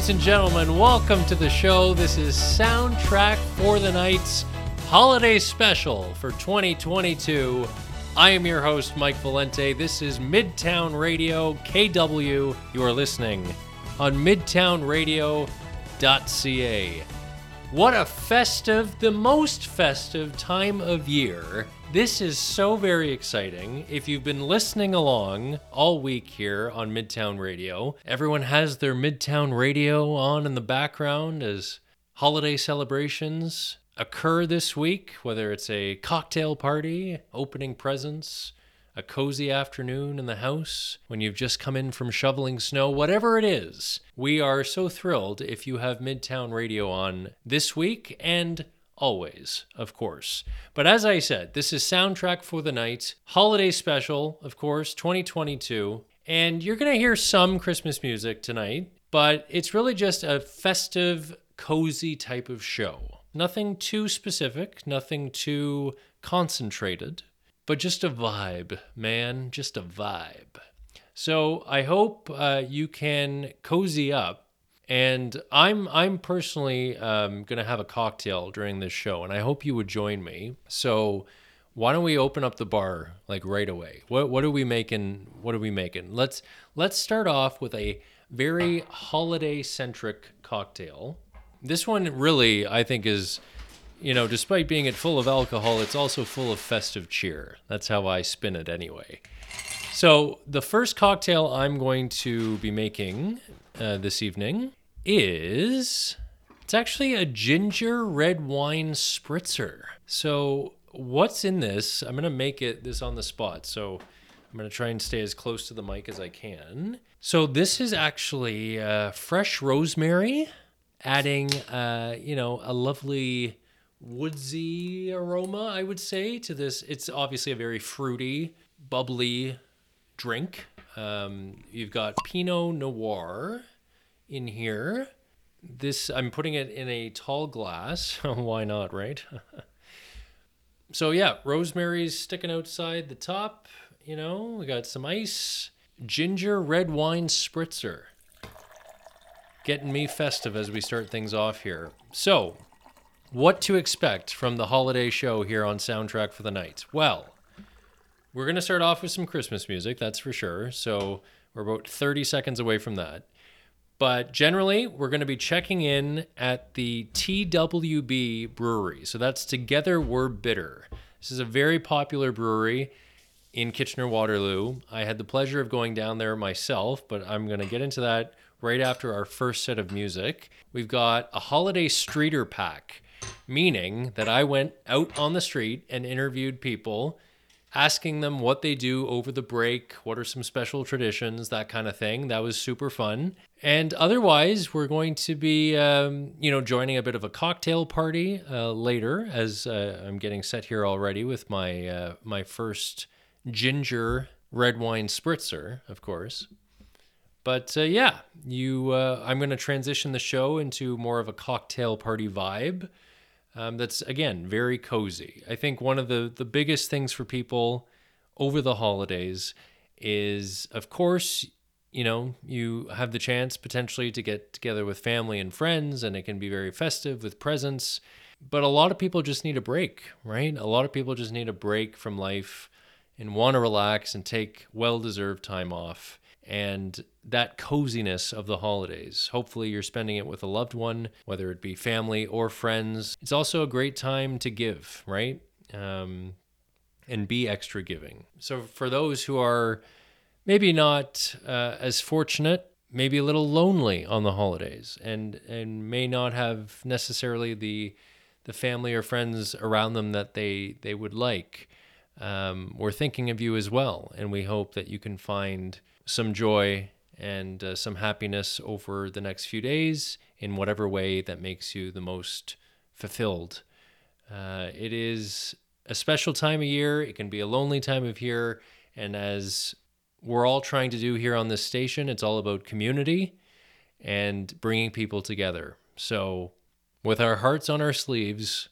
Ladies and gentlemen, welcome to the show. This is Soundtrack for the Night's holiday special for 2022. I am your host, Mike Valente. This is Midtown Radio, KW. You are listening on midtownradio.ca. What a festive, the most festive time of year. This is so very exciting. If you've been listening along all week here on Midtown Radio, everyone has their Midtown Radio on in the background as holiday celebrations occur this week, whether it's a cocktail party, opening presents, a cozy afternoon in the house, when you've just come in from shoveling snow, whatever it is. We are so thrilled if you have Midtown Radio on this week and always, of course. But as I said, this is Soundtrack for the Night, holiday special, of course, 2022. And you're going to hear some Christmas music tonight, but it's really just a festive, cozy type of show. Nothing too specific, nothing too concentrated but just a vibe, man, just a vibe. So I hope uh, you can cozy up. And I'm I'm personally um, gonna have a cocktail during this show, and I hope you would join me. So why don't we open up the bar like right away? What what are we making? What are we making? Let's let's start off with a very holiday centric cocktail. This one really I think is you know, despite being it full of alcohol, it's also full of festive cheer. That's how I spin it anyway. So, the first cocktail I'm going to be making uh, this evening is it's actually a ginger red wine spritzer. So, what's in this? I'm going to make it this on the spot. So, I'm going to try and stay as close to the mic as I can. So, this is actually uh, fresh rosemary, adding, uh, you know, a lovely woodsy aroma, I would say, to this. It's obviously a very fruity, bubbly drink. Um, you've got Pinot Noir in here. This I'm putting it in a tall glass. Why not, right? so yeah, rosemary's sticking outside the top. You know, we got some ice, ginger red wine spritzer. Getting me festive as we start things off here. So, what to expect from the holiday show here on Soundtrack for the Night? Well, we're going to start off with some Christmas music, that's for sure. So we're about 30 seconds away from that. But generally, we're going to be checking in at the TWB Brewery. So that's Together We're Bitter. This is a very popular brewery in Kitchener Waterloo. I had the pleasure of going down there myself, but I'm going to get into that right after our first set of music. We've got a holiday streeter pack meaning that I went out on the street and interviewed people, asking them what they do over the break, what are some special traditions, that kind of thing. That was super fun. And otherwise, we're going to be, um, you know, joining a bit of a cocktail party uh, later, as uh, I'm getting set here already with my uh, my first ginger red wine spritzer, of course. But uh, yeah, you, uh, I'm going to transition the show into more of a cocktail party vibe um, that's again very cozy. I think one of the the biggest things for people over the holidays is, of course, you know, you have the chance potentially to get together with family and friends, and it can be very festive with presents. But a lot of people just need a break, right? A lot of people just need a break from life and want to relax and take well deserved time off and that coziness of the holidays. Hopefully, you're spending it with a loved one, whether it be family or friends. It's also a great time to give, right? Um, and be extra giving. So, for those who are maybe not uh, as fortunate, maybe a little lonely on the holidays, and and may not have necessarily the the family or friends around them that they they would like. Um, we're thinking of you as well, and we hope that you can find some joy and uh, some happiness over the next few days in whatever way that makes you the most fulfilled. Uh, it is a special time of year. It can be a lonely time of year. And as we're all trying to do here on this station, it's all about community and bringing people together. So, with our hearts on our sleeves,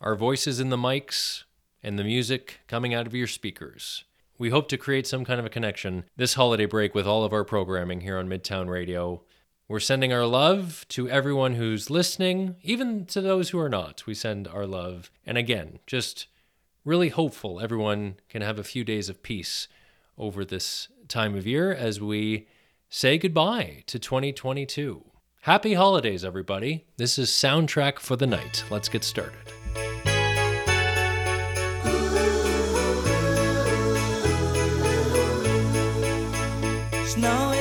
our voices in the mics, and the music coming out of your speakers, we hope to create some kind of a connection this holiday break with all of our programming here on Midtown Radio. We're sending our love to everyone who's listening, even to those who are not. We send our love. And again, just really hopeful everyone can have a few days of peace over this time of year as we say goodbye to 2022. Happy holidays, everybody. This is Soundtrack for the Night. Let's get started. no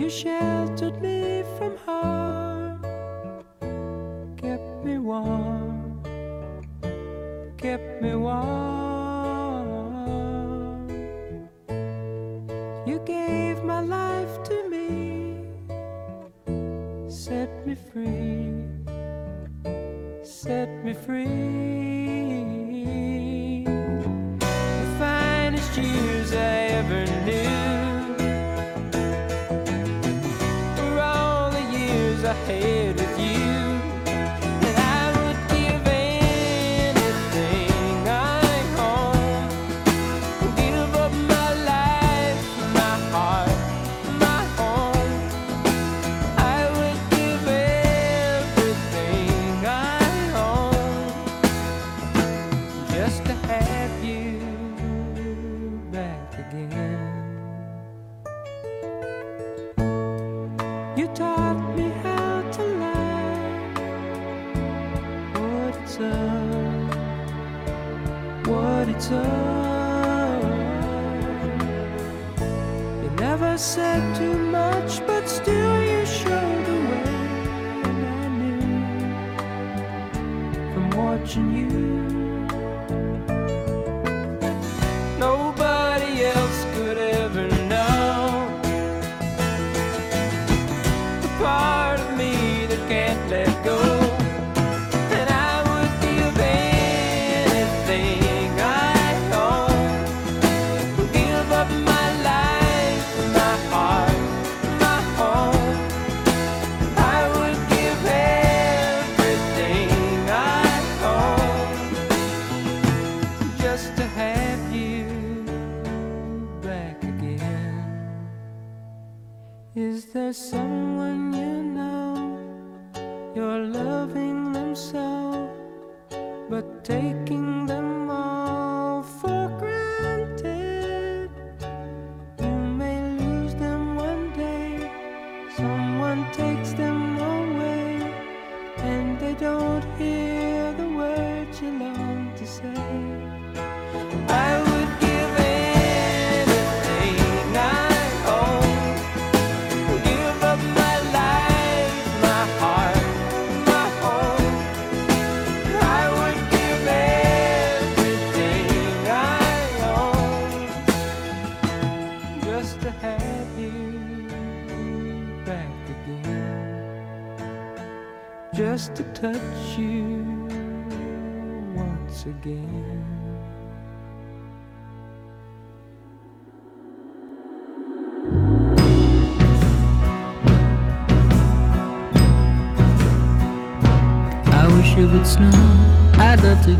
You sheltered me from harm.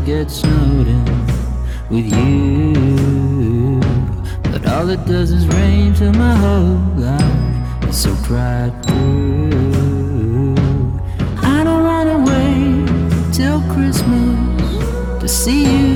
get snowed in with you. But all it does is rain till my whole life is so cried through. I don't wanna wait till Christmas to see you.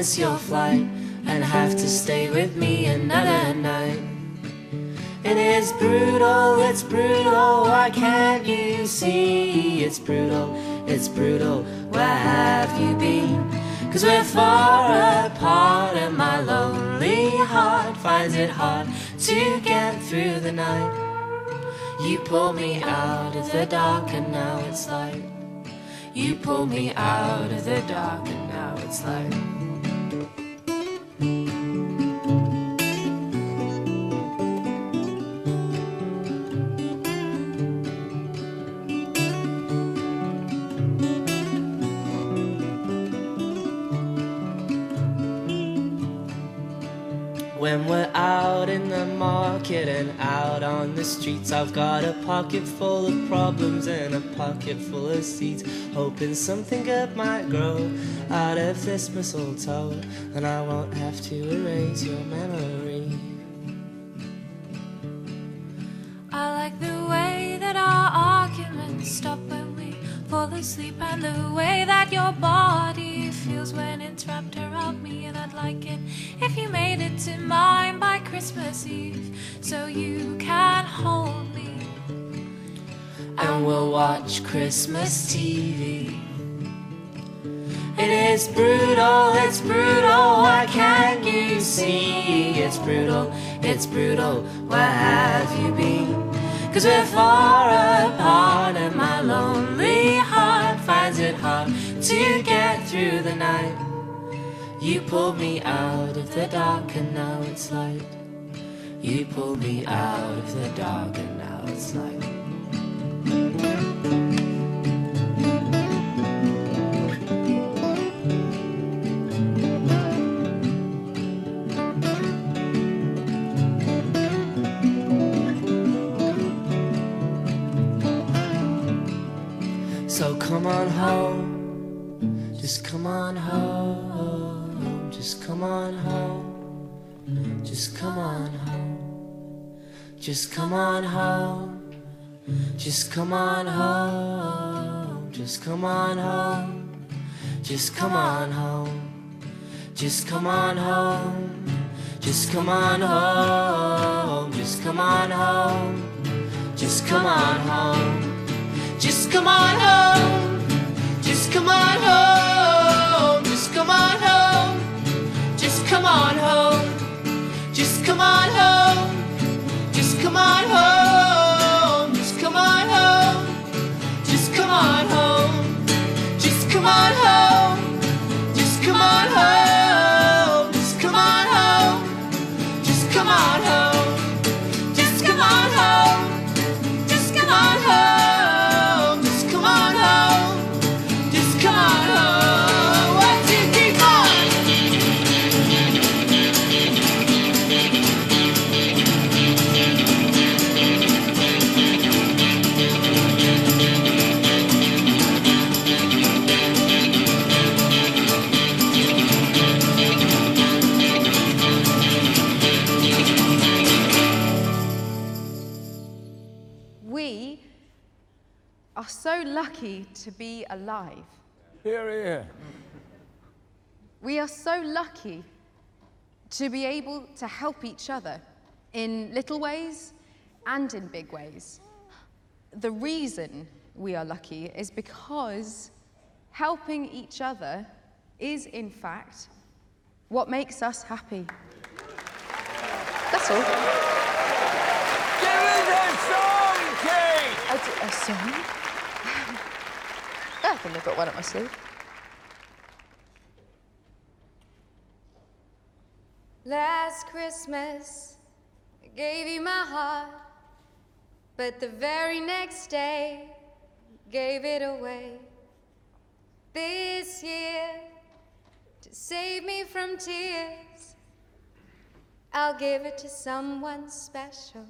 Miss your flight and have to stay with me another night. It is brutal, it's brutal, why can't you see? It's brutal, it's brutal, where have you been? Cause we're far apart and my lonely heart finds it hard to get through the night. You pull me out of the dark and now it's light. You pull me out of the dark and now it's light. The streets, I've got a pocket full of problems and a pocket full of seeds. Hoping something good might grow out of this mistletoe, and I won't have to erase your memory. Fall asleep, and the way that your body feels when it's wrapped around me. And I'd like it if you made it to mine by Christmas Eve, so you can hold me. and we'll watch Christmas TV. It is brutal, it's brutal, why can't you see? It's brutal, it's brutal, where have you been? Cause we're far apart and my lonely it hard to get through the night. You pulled me out of the dark and now it's light. You pulled me out of the dark and now it's light. So come on home, just come on home, just come on home, just come on home, just come on home, just come on home, just come on home, just come on home, just come on home, just come on home, just come on home, just come on home. Just come on home, just come on home, just come on home, just come on home, just come on home, just come on home, just come on home, just come on home. Lucky to be alive. Here, here. We are so lucky to be able to help each other in little ways and in big ways. The reason we are lucky is because helping each other is, in fact, what makes us happy. That's all. Give us a song, Kate! A, a song? I think I've got one up my sleeve. Last Christmas, I gave you my heart, but the very next day, gave it away. This year, to save me from tears, I'll give it to someone special.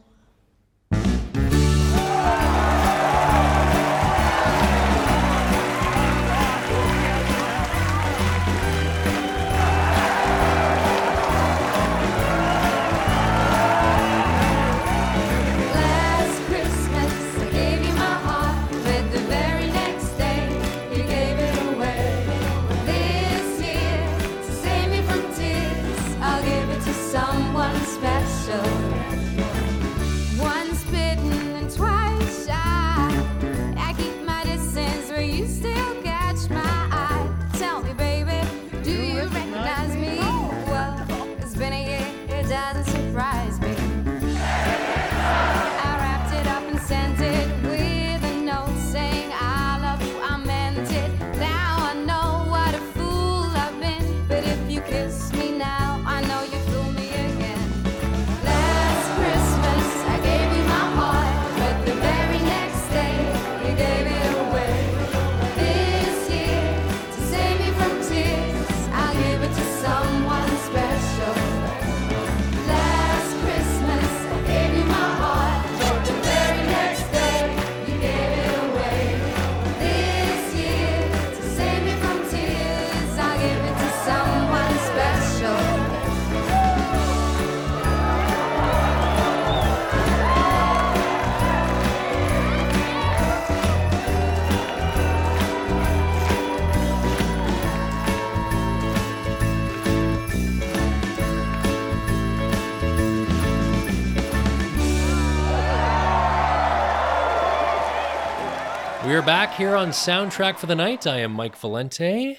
We are back here on Soundtrack for the Night. I am Mike Valente.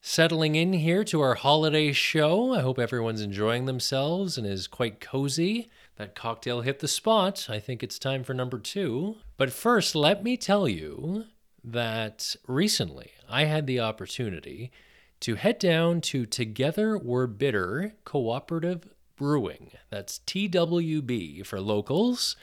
Settling in here to our holiday show. I hope everyone's enjoying themselves and is quite cozy. That cocktail hit the spot. I think it's time for number two. But first, let me tell you that recently I had the opportunity to head down to Together We're Bitter Cooperative Brewing. That's TWB for locals.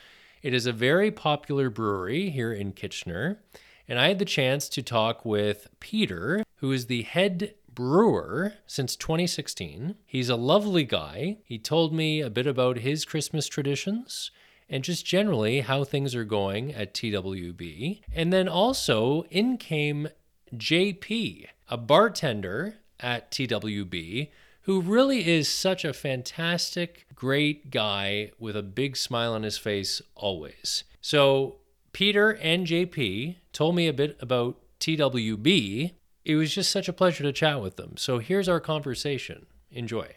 It is a very popular brewery here in Kitchener, and I had the chance to talk with Peter, who is the head brewer since 2016. He's a lovely guy. He told me a bit about his Christmas traditions and just generally how things are going at TWB. And then also in came JP, a bartender at TWB who really is such a fantastic, great guy with a big smile on his face always. So, Peter and JP told me a bit about TWB. It was just such a pleasure to chat with them. So, here's our conversation. Enjoy.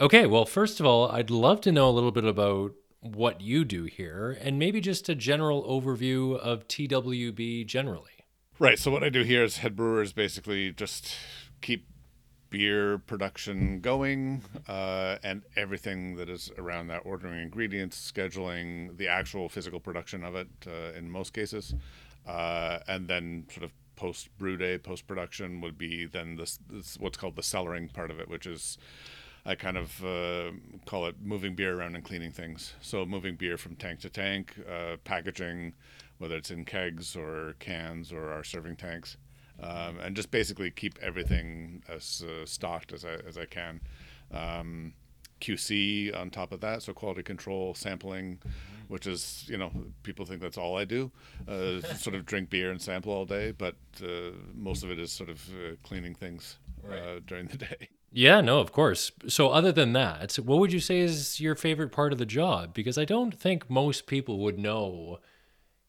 Okay, well, first of all, I'd love to know a little bit about what you do here and maybe just a general overview of TWB generally. Right. So what I do here as head brewer is basically just keep beer production going uh, and everything that is around that ordering ingredients scheduling the actual physical production of it uh, in most cases uh, and then sort of post brew day post production would be then this, this what's called the cellaring part of it which is I kind of uh, call it moving beer around and cleaning things. So moving beer from tank to tank, uh, packaging, whether it's in kegs or cans or our serving tanks, um, and just basically keep everything as uh, stocked as I as I can. Um, QC on top of that, so quality control, sampling, which is you know people think that's all I do, uh, sort of drink beer and sample all day, but uh, most of it is sort of uh, cleaning things uh, during the day. Yeah, no, of course. So, other than that, what would you say is your favorite part of the job? Because I don't think most people would know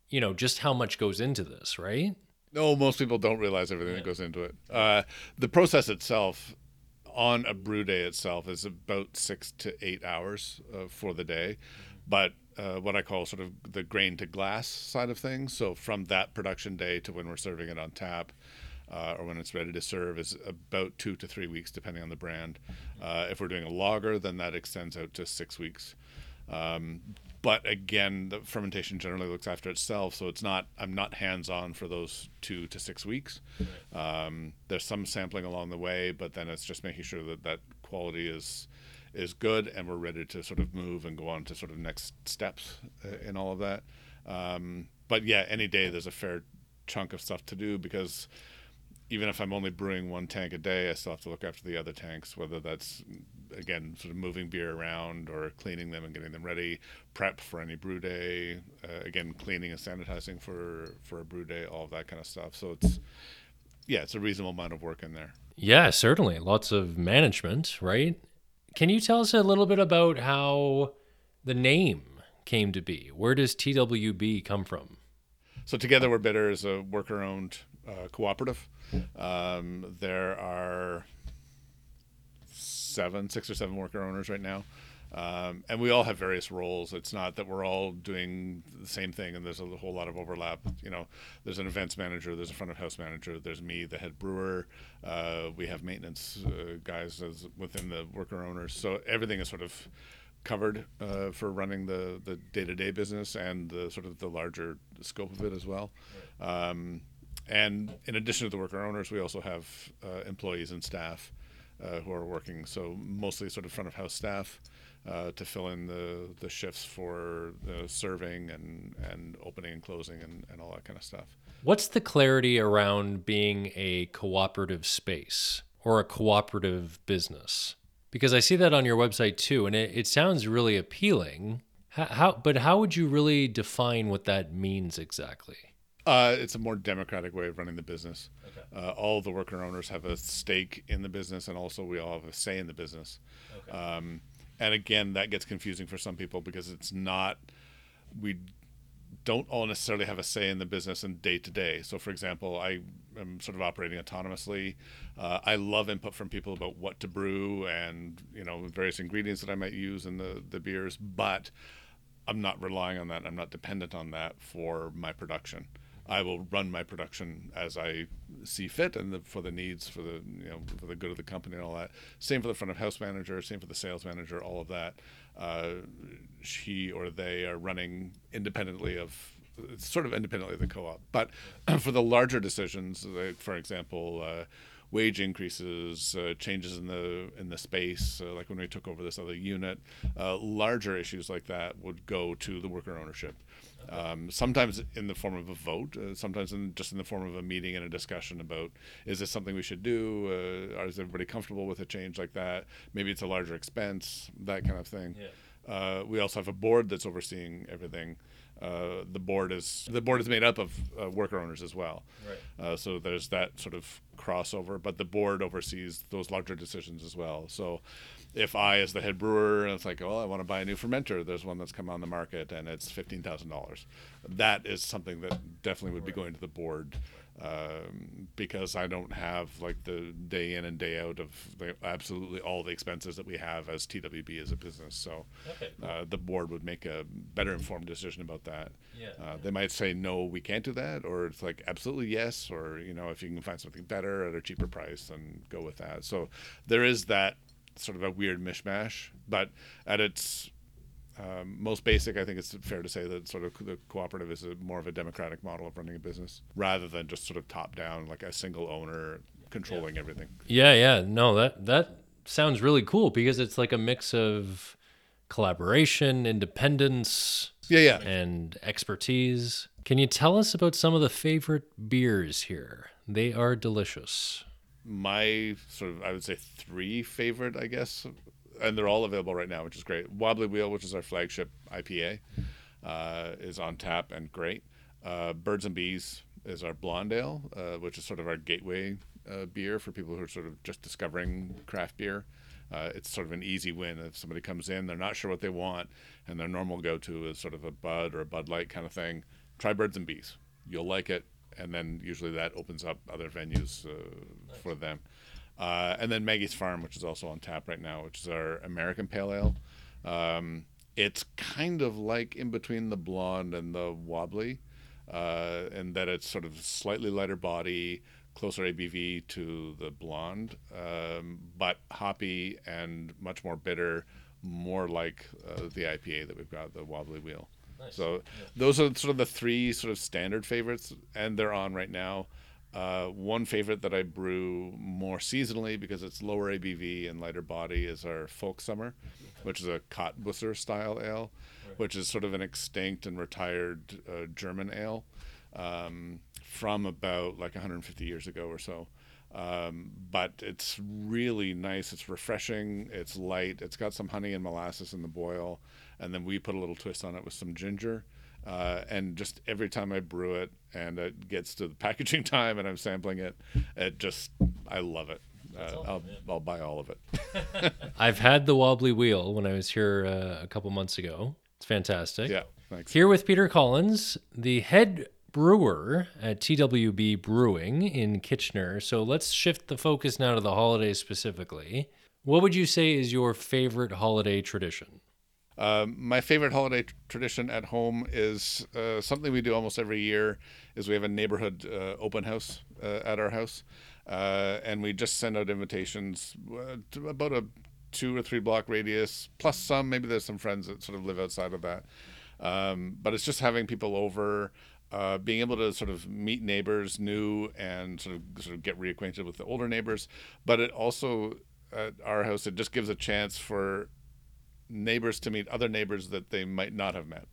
you know, just how much goes into this, right? No, most people don't realize everything that goes into it. Uh, the process itself, on a brew day itself, is about six to eight hours uh, for the day. But uh, what I call sort of the grain to glass side of things, so from that production day to when we're serving it on tap, uh, or when it's ready to serve, is about two to three weeks, depending on the brand. Uh, if we're doing a lager, then that extends out to six weeks. Um, but again, the fermentation generally looks after itself, so it's not. I'm not hands-on for those two to six weeks. Um, there's some sampling along the way, but then it's just making sure that that quality is is good, and we're ready to sort of move and go on to sort of next steps uh, in all of that. Um, but yeah, any day there's a fair chunk of stuff to do because even if I'm only brewing one tank a day, I still have to look after the other tanks, whether that's again sort of moving beer around or cleaning them and getting them ready, prep for any brew day, uh, again cleaning and sanitizing for for a brew day, all of that kind of stuff. So it's yeah, it's a reasonable amount of work in there. Yeah, certainly. Lots of management, right? Can you tell us a little bit about how the name came to be? Where does TWB come from? So Together We're Bitter is a worker-owned uh, cooperative. Um, there are seven, six or seven worker owners right now. Um, and we all have various roles. It's not that we're all doing the same thing and there's a whole lot of overlap. You know, there's an events manager, there's a front of house manager, there's me, the head brewer. Uh, we have maintenance uh, guys as within the worker owners. So everything is sort of covered uh, for running the, the day-to-day business and the sort of the larger scope of it as well. Um, and in addition to the worker owners, we also have uh, employees and staff uh, who are working. So mostly sort of front of house staff uh, to fill in the, the shifts for the serving and, and opening and closing and, and all that kind of stuff. What's the clarity around being a cooperative space or a cooperative business? Because I see that on your website too, and it, it sounds really appealing. How, how, but how would you really define what that means exactly? Uh, it's a more democratic way of running the business. Uh, all the worker owners have a stake in the business, and also we all have a say in the business. Um, and again, that gets confusing for some people because it's not. We don't all necessarily have a say in the business and day to day. So, for example, I am sort of operating autonomously. Uh, I love input from people about what to brew and you know various ingredients that I might use in the the beers, but I'm not relying on that. I'm not dependent on that for my production. I will run my production as I see fit and the, for the needs for the you know for the good of the company and all that. Same for the front of house manager, same for the sales manager, all of that. Uh, she or they are running independently of sort of independently of the co-op. But for the larger decisions, like for example. Uh, wage increases, uh, changes in the in the space, uh, like when we took over this other unit, uh, larger issues like that would go to the worker ownership. Um, sometimes in the form of a vote, uh, sometimes in, just in the form of a meeting and a discussion about is this something we should do? Uh, is everybody comfortable with a change like that? Maybe it's a larger expense, that kind of thing. Uh, we also have a board that's overseeing everything. Uh, the board is the board is made up of uh, worker owners as well. Right. Uh, so there's that sort of crossover, but the board oversees those larger decisions as well. So if I, as the head brewer, and it's like, oh, I want to buy a new fermenter, there's one that's come on the market and it's fifteen thousand dollars. That is something that definitely would be going to the board um, because I don't have like the day in and day out of the, absolutely all the expenses that we have as TWB as a business. So uh, the board would make a better informed decision about that. Yeah. Uh, they might say no, we can't do that, or it's like absolutely yes, or you know if you can find something better at a cheaper price, then go with that. So there is that sort of a weird mishmash, but at its um, most basic, I think it's fair to say that sort of the cooperative is a, more of a democratic model of running a business rather than just sort of top down, like a single owner controlling everything. Yeah, yeah. No, that that sounds really cool because it's like a mix of collaboration, independence, Yeah, yeah. and expertise. Can you tell us about some of the favorite beers here? They are delicious. My sort of I would say three favorite, I guess, and they're all available right now, which is great. Wobbly Wheel, which is our flagship IPA, uh, is on tap and great. Uh, Birds and Bees is our blonde ale, uh, which is sort of our gateway uh, beer for people who are sort of just discovering craft beer. Uh, it's sort of an easy win if somebody comes in, they're not sure what they want, and their normal go-to is sort of a Bud or a Bud Light kind of thing. try Birds and Bees. You'll like it, and then usually that opens up other venues uh, for them. Uh, and then Maggie's Farm, which is also on tap right now, which is our American Pale Ale. Um, it's kind of like in between the blonde and the wobbly, uh, in that it's sort of slightly lighter body, closer ABV to the blonde, um, but hoppy and much more bitter, more like uh, the IPA that we've got, the wobbly wheel. So those are sort of the three sort of standard favorites, and they're on right now. Uh, one favorite that I brew more seasonally because it's lower ABV and lighter body is our Folk Summer, which is a Kottbusser style ale, which is sort of an extinct and retired uh, German ale um, from about like 150 years ago or so. Um, but it's really nice. It's refreshing. It's light. It's got some honey and molasses in the boil, and then we put a little twist on it with some ginger. Uh, and just every time I brew it, and it gets to the packaging time, and I'm sampling it, it just I love it. Uh, I'll, I'll buy all of it. I've had the wobbly wheel when I was here uh, a couple months ago. It's fantastic. Yeah, thanks. Here with Peter Collins, the head brewer at TWB Brewing in Kitchener. So let's shift the focus now to the holidays specifically. What would you say is your favorite holiday tradition? Um, my favorite holiday tr- tradition at home is uh, something we do almost every year. Is we have a neighborhood uh, open house uh, at our house, uh, and we just send out invitations uh, to about a two or three block radius, plus some. Maybe there's some friends that sort of live outside of that, um, but it's just having people over. Uh, being able to sort of meet neighbors new and sort of sort of get reacquainted with the older neighbors, but it also at our house it just gives a chance for neighbors to meet other neighbors that they might not have met.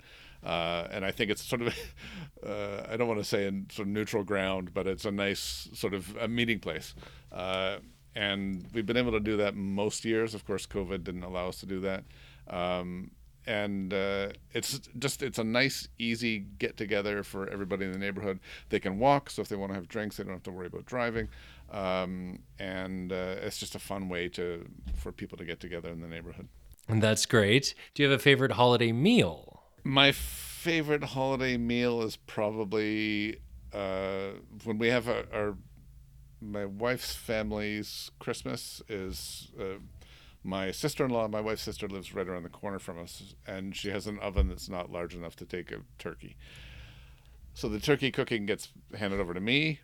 Uh, and I think it's sort of, uh, I don't want to say in sort of neutral ground, but it's a nice sort of a meeting place. Uh, and we've been able to do that most years. Of course, COVID didn't allow us to do that. Um, and uh, it's just it's a nice, easy get together for everybody in the neighborhood. They can walk, so if they want to have drinks, they don't have to worry about driving. Um, and uh, it's just a fun way to for people to get together in the neighborhood. And that's great. Do you have a favorite holiday meal? My favorite holiday meal is probably uh, when we have a, our my wife's family's Christmas is uh, my sister-in-law. My wife's sister lives right around the corner from us, and she has an oven that's not large enough to take a turkey. So the turkey cooking gets handed over to me,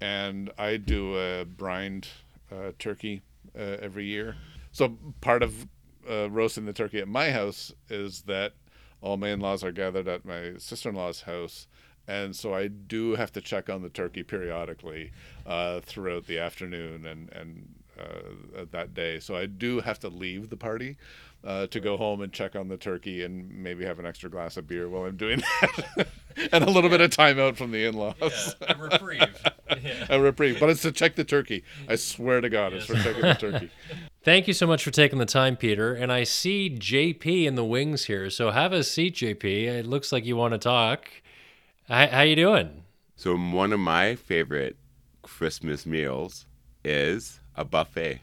and I do a brined uh, turkey uh, every year. So part of uh, roasting the turkey at my house is that all my in-laws are gathered at my sister-in-law's house and so I do have to check on the turkey periodically uh, throughout the afternoon and and uh, that day. So I do have to leave the party uh, to go home and check on the turkey and maybe have an extra glass of beer while I'm doing that, and a little bit of time out from the in-laws. a reprieve. a reprieve, but it's to check the turkey. I swear to God, it's for checking the turkey. Thank you so much for taking the time, Peter. And I see JP in the wings here. So have a seat, JP. It looks like you want to talk. How, how you doing? So one of my favorite Christmas meals is a buffet.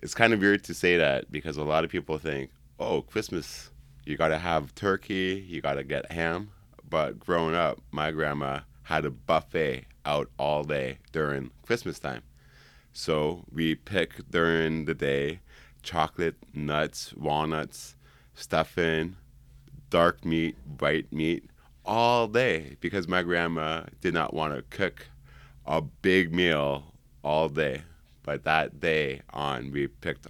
It's kind of weird to say that because a lot of people think, "Oh, Christmas, you got to have turkey, you got to get ham." But growing up, my grandma had a buffet out all day during Christmas time. So we pick during the day chocolate, nuts, walnuts, stuffing, dark meat, white meat all day because my grandma did not want to cook a big meal all day. But that day on, we picked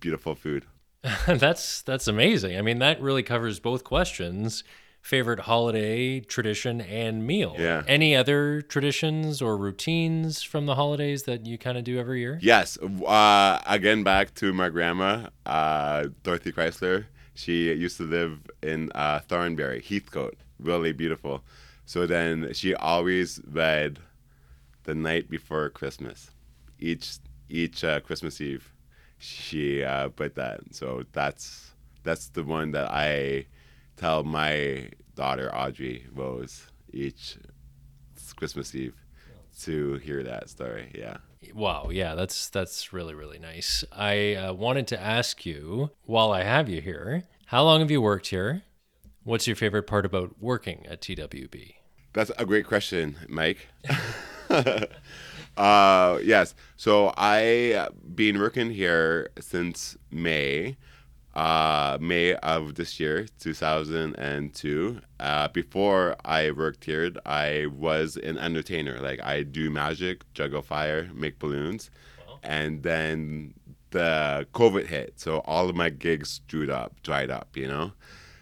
beautiful food. that's that's amazing. I mean, that really covers both questions: favorite holiday tradition and meal. Yeah. Any other traditions or routines from the holidays that you kind of do every year? Yes. Uh, again, back to my grandma, uh, Dorothy Chrysler. She used to live in uh, Thornbury, Heathcote. Really beautiful. So then she always read the night before Christmas. Each each uh, Christmas Eve, she uh, put that. So that's that's the one that I tell my daughter Audrey Rose each Christmas Eve to hear that story. Yeah. Wow, yeah, that's that's really really nice. I uh, wanted to ask you while I have you here, how long have you worked here? What's your favorite part about working at TWB? That's a great question, Mike. uh, yes. So I been working here since May, uh, May of this year, 2002. Uh, before I worked here, I was an entertainer. Like I do magic, juggle fire, make balloons, and then the COVID hit, so all of my gigs dried up, dried up. You know.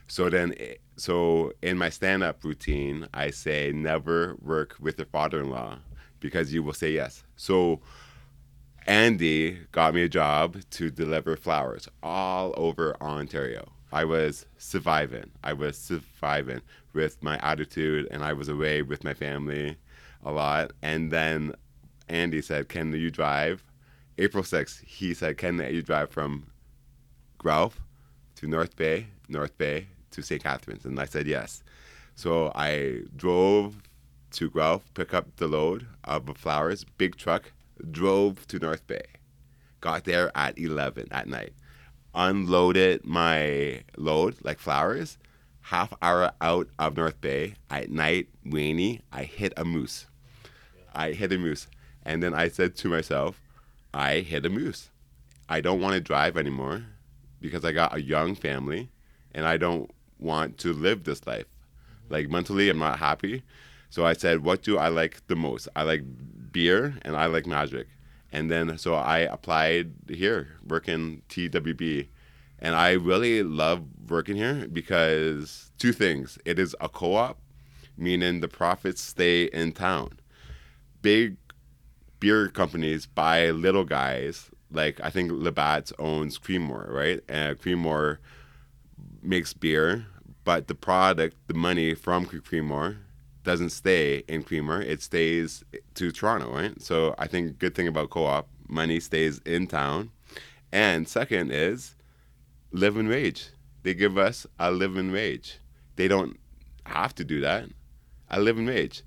So then, eh, so in my stand-up routine, I say never work with your father-in-law because you will say yes. So Andy got me a job to deliver flowers all over Ontario. I was surviving. I was surviving with my attitude, and I was away with my family a lot. And then Andy said, "Can you drive?" April 6th, he said, "Can you drive from Guelph to North Bay, North Bay to St. Catharines?" And I said yes. So I drove to Guelph, pick up the load of flowers, big truck, drove to North Bay, got there at 11 at night, unloaded my load, like flowers, half hour out of North Bay at night, rainy, I hit a moose. I hit a moose. And then I said to myself, I hit a moose. I don't want to drive anymore because I got a young family and I don't want to live this life. Like mentally, I'm not happy. So I said, what do I like the most? I like beer and I like magic. And then so I applied here, working TWB. And I really love working here because two things. It is a co op, meaning the profits stay in town. Big beer companies buy little guys. Like I think Labatt's owns Creemore, right? And Creemore makes beer, but the product, the money from Creemore, doesn't stay in Creemore. It stays to Toronto, right? So I think good thing about co-op, money stays in town. And second is living wage. They give us a living wage. They don't have to do that. A living wage.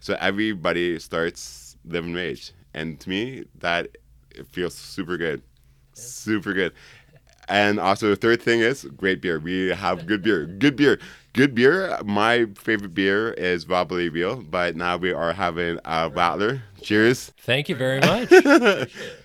So everybody starts living wage. And to me, that it feels super good. Super good. And also the third thing is great beer. We have good beer. Good beer. Good beer. My favorite beer is Wobbly Wheel, but now we are having a Radler. Cheers. Thank you very much.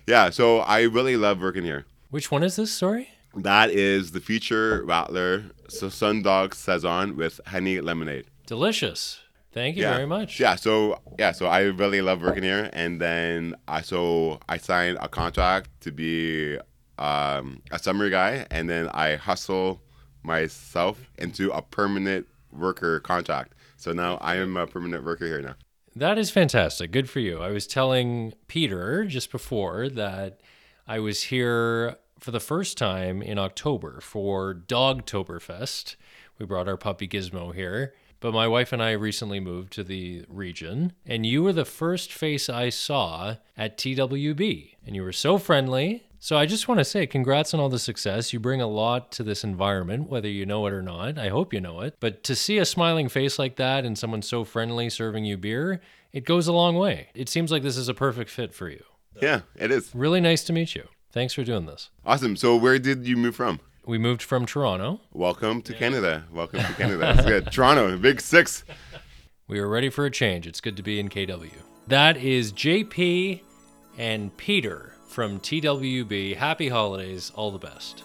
Yeah, so I really love working here. Which one is this story? That is the future Radler, so Sundog Saison with honey lemonade. Delicious. Thank you yeah. very much. Yeah, so yeah, so I really love working here, and then I so I signed a contract to be um, a summer guy, and then I hustle myself into a permanent worker contract. So now I am a permanent worker here now. That is fantastic. Good for you. I was telling Peter just before that I was here for the first time in October for Dogtoberfest. We brought our puppy Gizmo here. But my wife and I recently moved to the region, and you were the first face I saw at TWB. And you were so friendly. So I just want to say congrats on all the success. You bring a lot to this environment, whether you know it or not. I hope you know it. But to see a smiling face like that and someone so friendly serving you beer, it goes a long way. It seems like this is a perfect fit for you. Yeah, it is. Really nice to meet you. Thanks for doing this. Awesome. So where did you move from? We moved from Toronto. Welcome to Canada. Welcome to Canada. That's good. Toronto, big six. We are ready for a change. It's good to be in KW. That is JP and Peter from TWB. Happy holidays. All the best.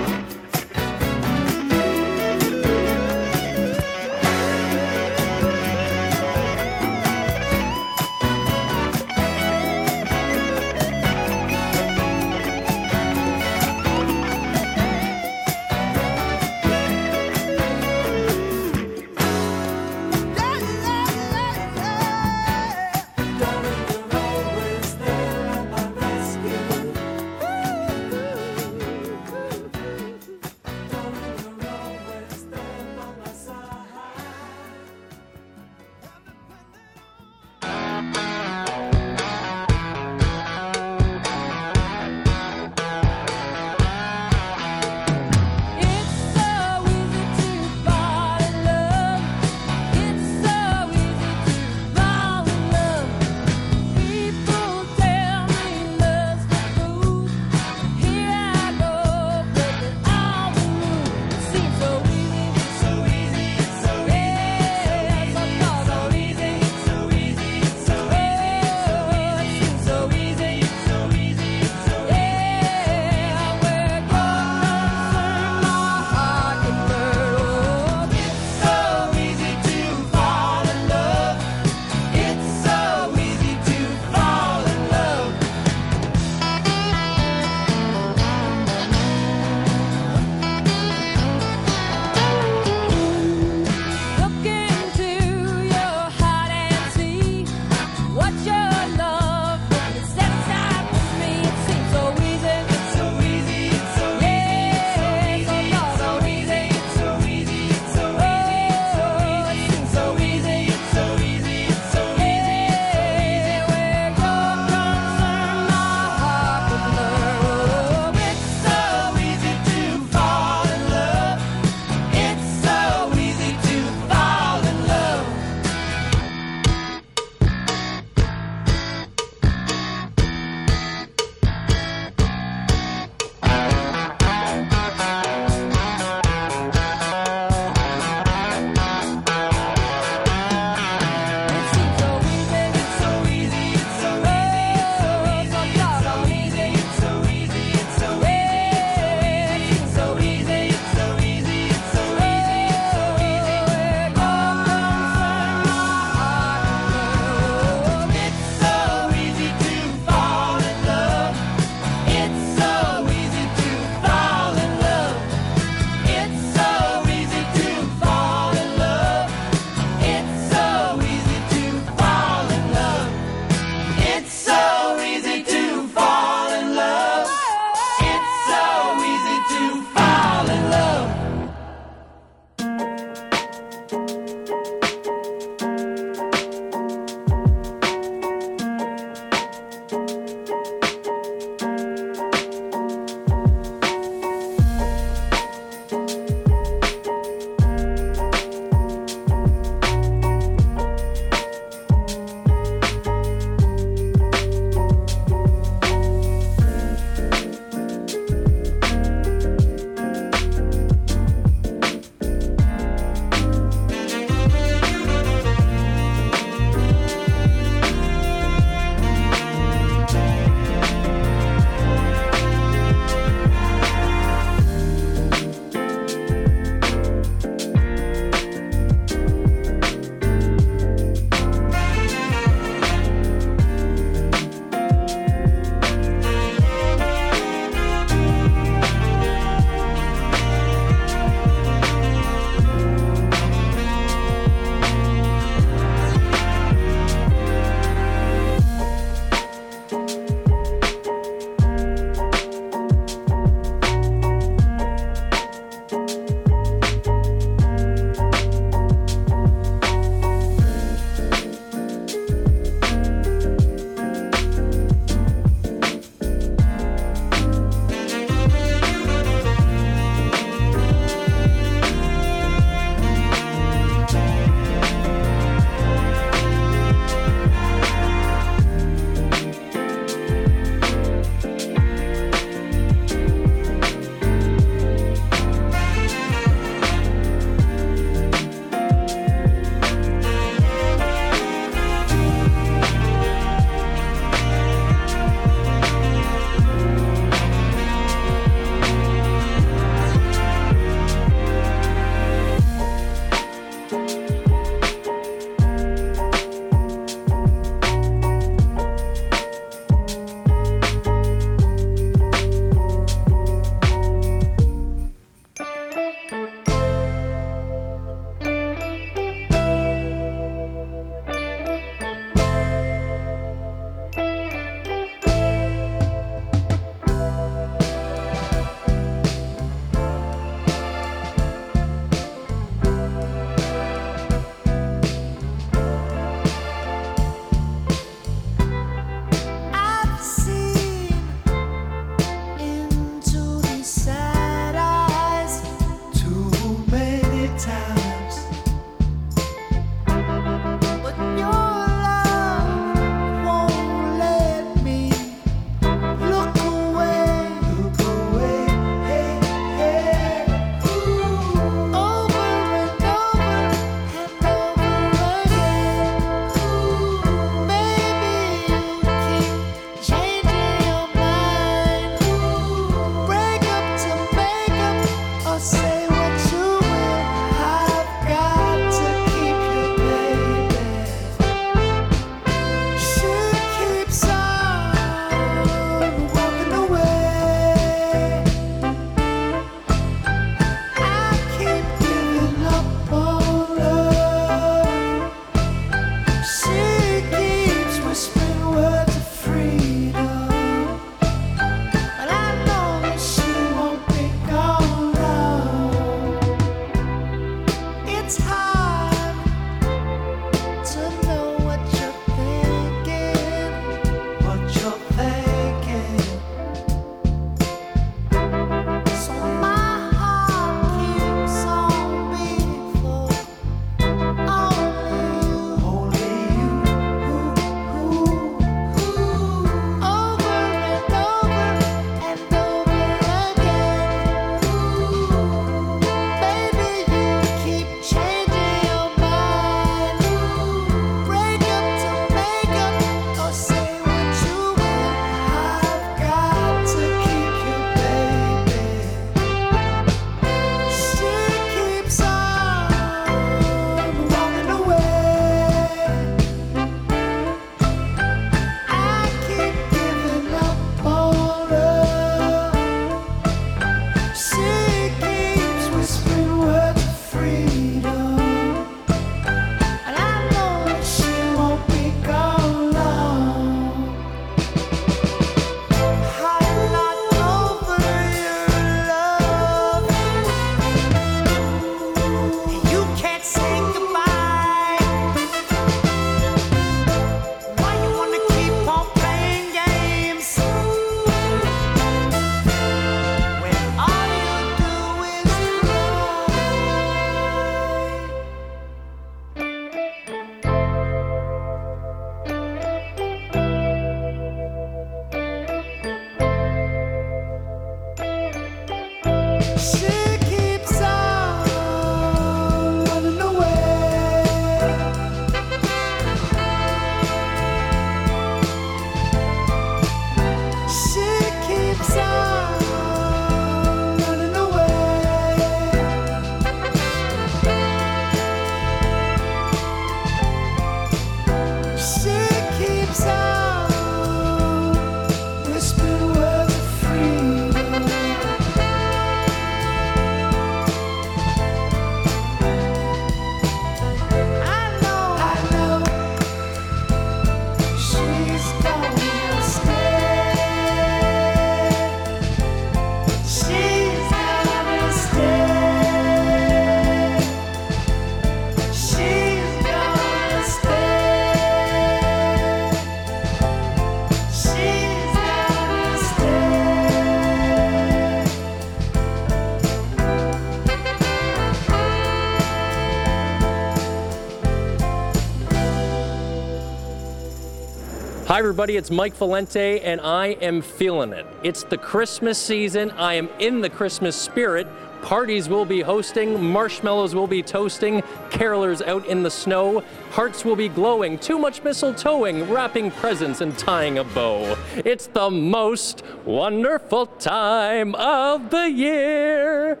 Hi, everybody. It's Mike Valente, and I am feeling it. It's the Christmas season. I am in the Christmas spirit. Parties will be hosting, marshmallows will be toasting, carolers out in the snow, hearts will be glowing, too much mistletoeing, wrapping presents, and tying a bow. It's the most wonderful time of the year.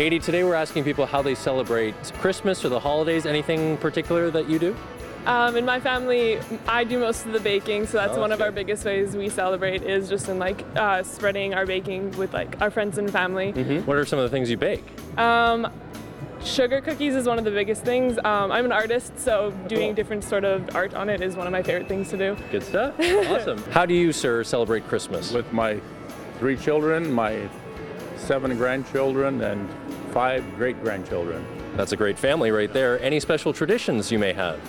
Haiti, today we're asking people how they celebrate Christmas or the holidays. Anything particular that you do? Um, in my family, I do most of the baking, so that's Oh, one of okay. our biggest ways we celebrate is just in like uh, spreading our baking with like our friends and family. What are some of the things you bake? Um, sugar cookies is one of the biggest things. Um, I'm an artist, so doing Cool. different sort of art on it is one of my favorite things to do. Good stuff. awesome. How do you, sir, celebrate Christmas? with my three children, my seven grandchildren, and five great grandchildren. That's a great family right there. Any special traditions you may have?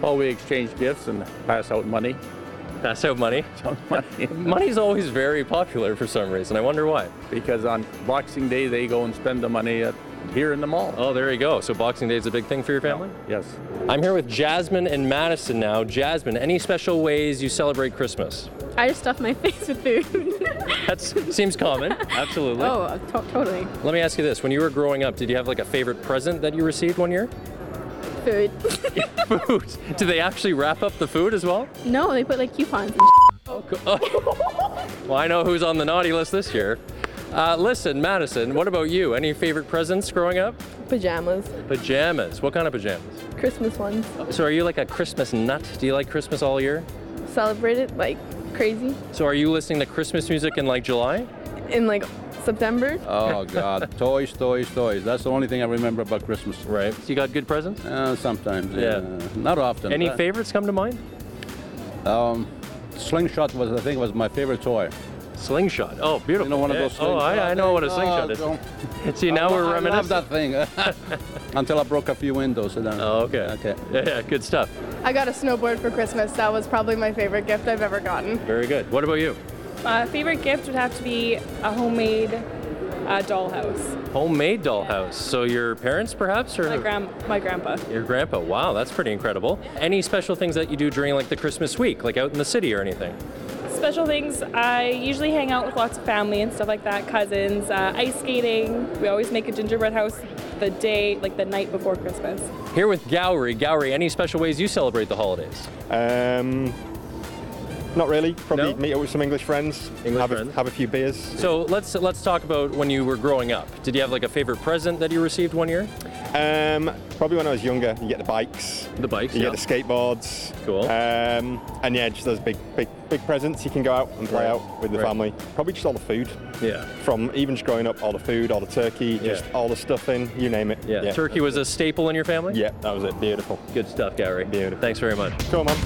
Well, we exchange gifts and pass out money. Pass out money. money. Money's always very popular for some reason. I wonder why. Because on Boxing Day, they go and spend the money at, here in the mall. Oh, there you go. So Boxing Day is a big thing for your family? Yes. I'm here with Jasmine and Madison now. Jasmine, any special ways you celebrate Christmas? I just stuff my face with food. That seems common. Absolutely. oh, uh, to- totally. Let me ask you this. When you were growing up, did you have like a favorite present that you received one year? Food. Food. Do they actually wrap up the food as well? no, they put like coupons and Oh, co- oh. well, I know who's on the naughty list this year. Uh, listen, Madison, what about you? Any favorite presents growing up? pajamas. Pajamas. What kind of pajamas? Christmas ones. So, are you like a Christmas nut? Do you like Christmas all year? Celebrate it like crazy So, are you listening to Christmas music in like July? in like September. Oh God, toys, toys, toys. That's the only thing I remember about Christmas. Right. You got good presents? Uh, sometimes. Yeah. Yeah. Not often. Any favorites come to mind? Um, slingshot was, I think, was my favorite toy. Slingshot. Oh, beautiful. You know one of Yeah. those. Oh, I, I know what a slingshot Oh, is. don't- See, now I- we're I reminiscing. love that thing. Until I broke a few windows. And then, Oh, okay. Okay. Yeah, yeah, good stuff. I got a snowboard for Christmas. That was probably my favorite gift I've ever gotten. Very good. What about you? Uh, favorite gift would have to be a homemade uh, dollhouse. Homemade dollhouse. So your parents, perhaps, or My grand, my grandpa. your grandpa? Wow, that's pretty incredible. Any special things that you do during like the Christmas week, like out in the city or anything? Special things. I usually hang out with lots of family and stuff like that. Cousins, uh, ice skating. We always make a gingerbread house the day, like the night before Christmas. Here with Gowrie. Gowrie, any special ways you celebrate the holidays? Um, not really. Probably No? meet up with some English friends. English have friends. A, have a few beers. So let's let's talk about when you were growing up. Did you have like a favorite present that you received one year? Um, probably when I was younger, you get the bikes. The bikes, You yeah. get the skateboards. Cool. Um, and yeah, just those big, big, big presents you can go out and play Right. out with the Right. family. Probably just all the food. Yeah. From even just growing up, all the food, all the turkey, just all the stuffing, you name it. Yeah. Turkey was a staple in your family? Yeah, that was it. Beautiful. Good stuff, Gary. Beautiful. Thanks very much. Cool, man.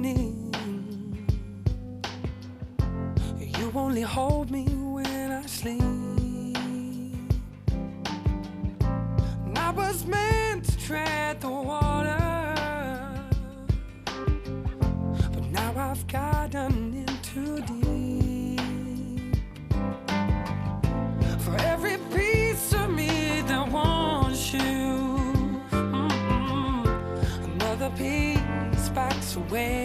morning. You only hold me when I sleep. I was meant to tread the water, but now I've gotten in too deep. For every piece of me that wants you, mm another piece backs away.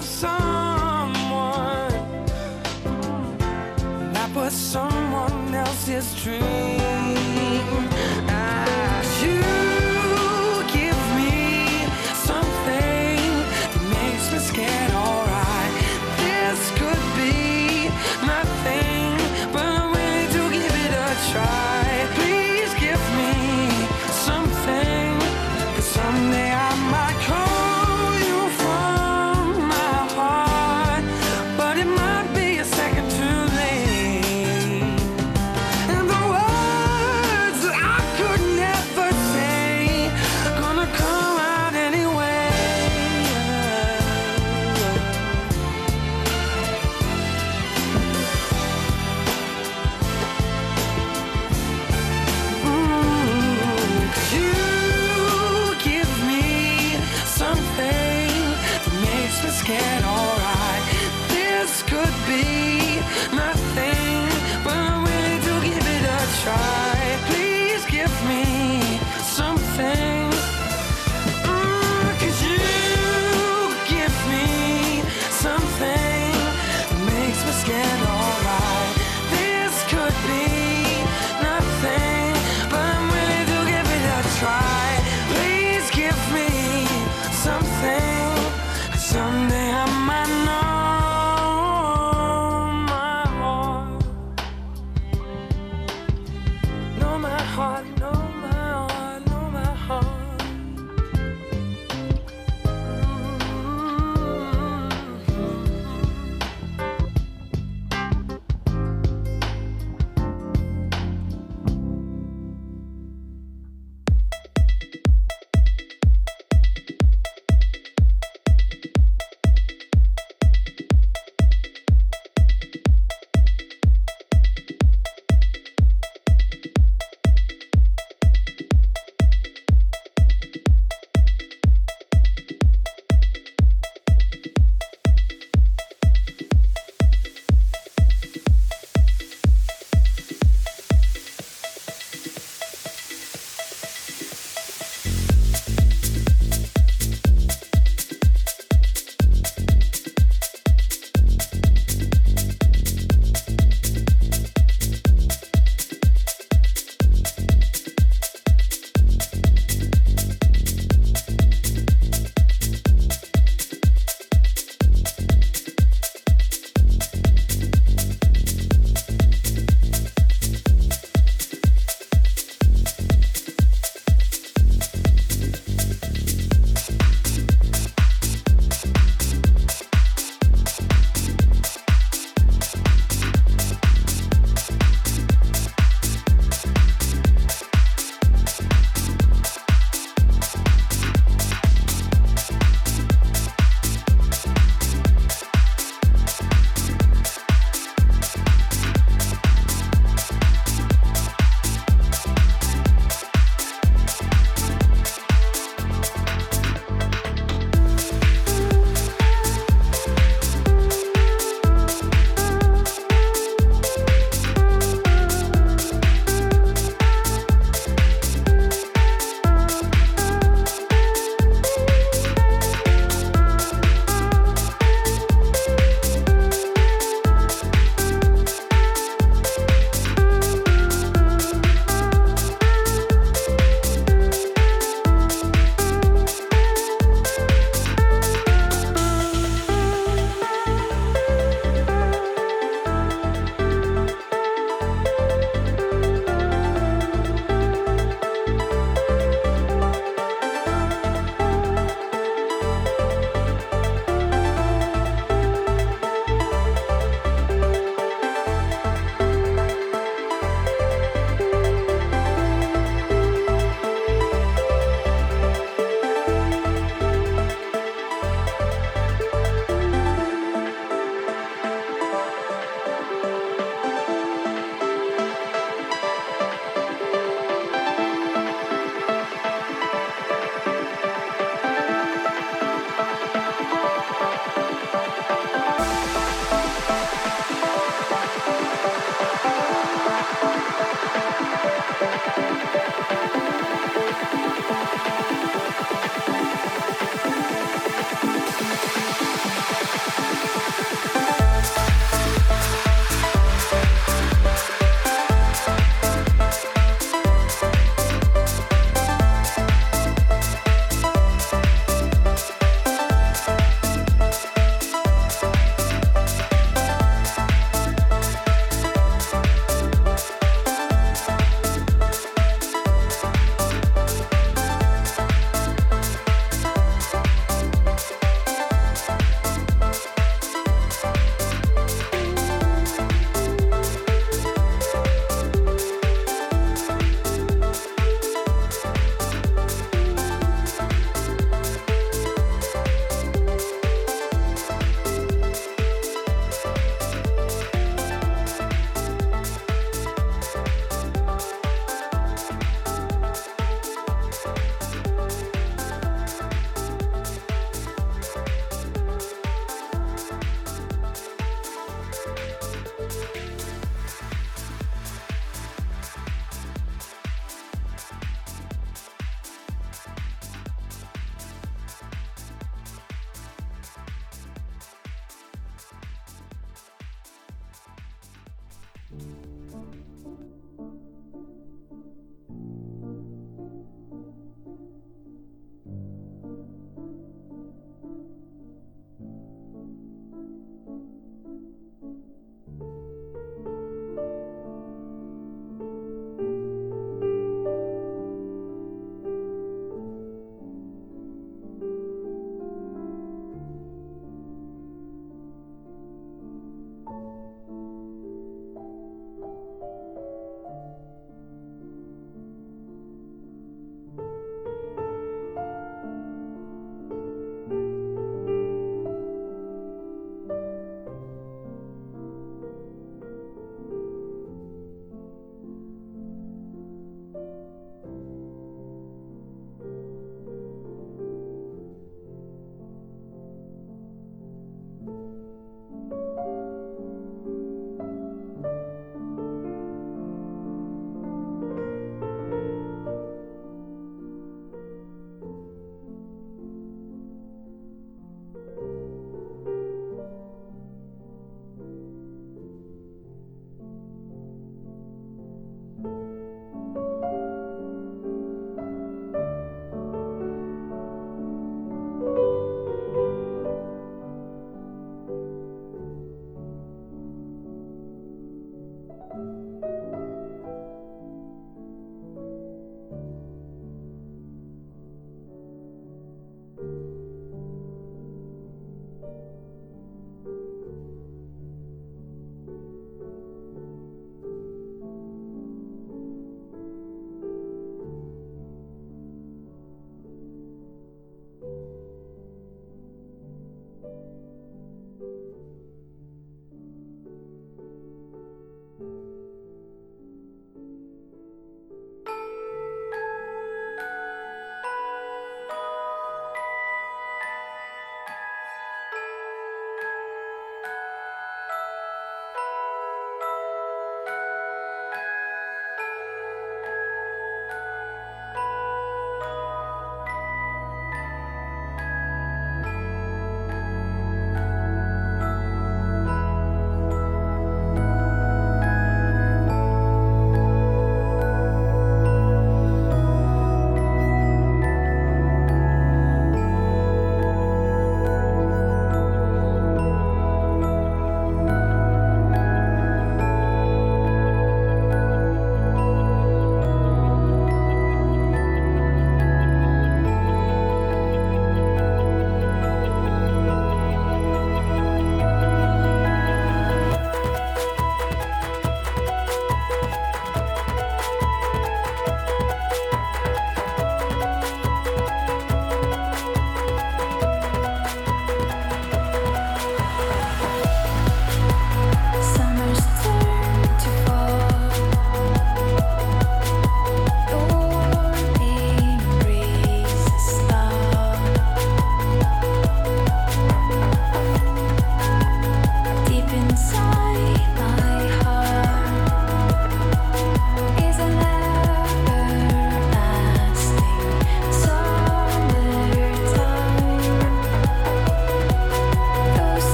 of someone, not but someone else's dream.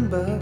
Late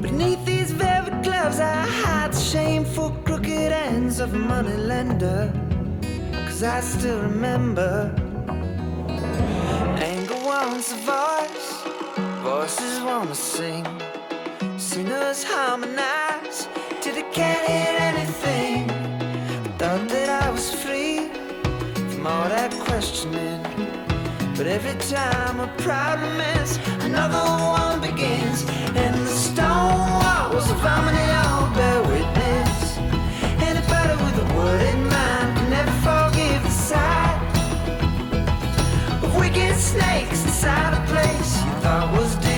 Beneath these velvet gloves, I hide shameful crooked ends of a money lender. Cause I still remember anger wants a voice, voices wanna sing. Singers harmonize till they can't hear anything. Thought that I was free from all that questioning. But every time a problem ends, another one begins. And the stone walls of harmony all bear witness. Anybody with a word in mind can never forgive the sight of wicked snakes inside a place you thought was dignified.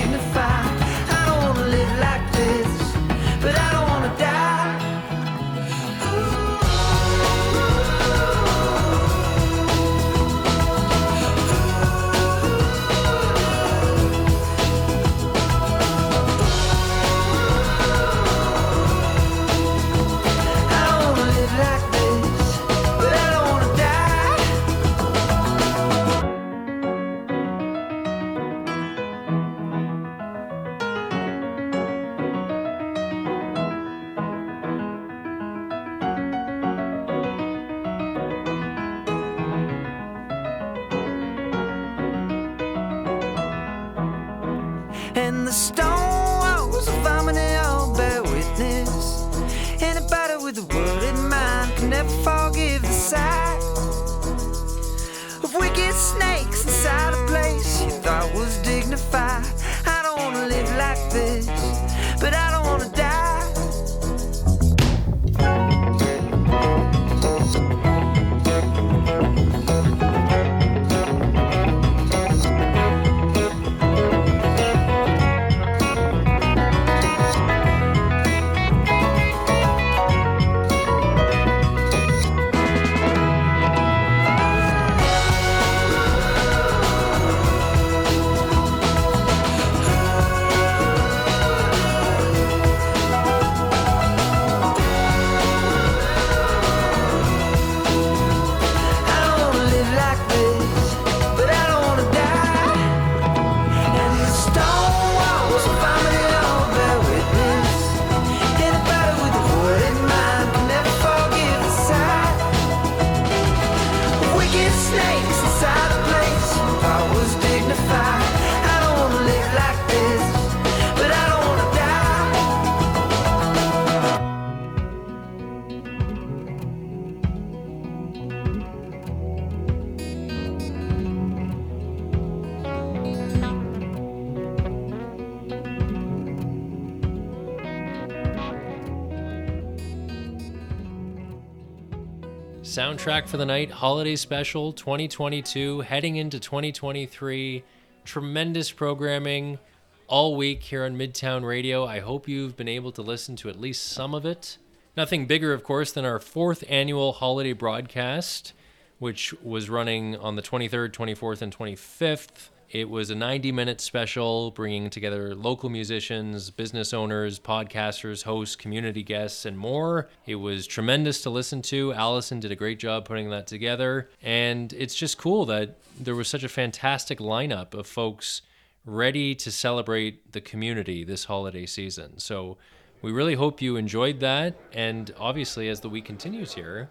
Soundtrack for the Night Holiday Special 2022, heading into 2023. Tremendous programming all week here on Midtown Radio. I hope you've been able to listen to at least some of it. Nothing bigger, of course, than our fourth annual holiday broadcast, which was running on the 23rd, 24th, and 25th It was a 90 minute special bringing together local musicians, business owners, podcasters, hosts, community guests, and more. It was tremendous to listen to. Allison did a great job putting that together. And it's just cool that there was such a fantastic lineup of folks ready to celebrate the community this holiday season. So we really hope you enjoyed that. And obviously, as the week continues here,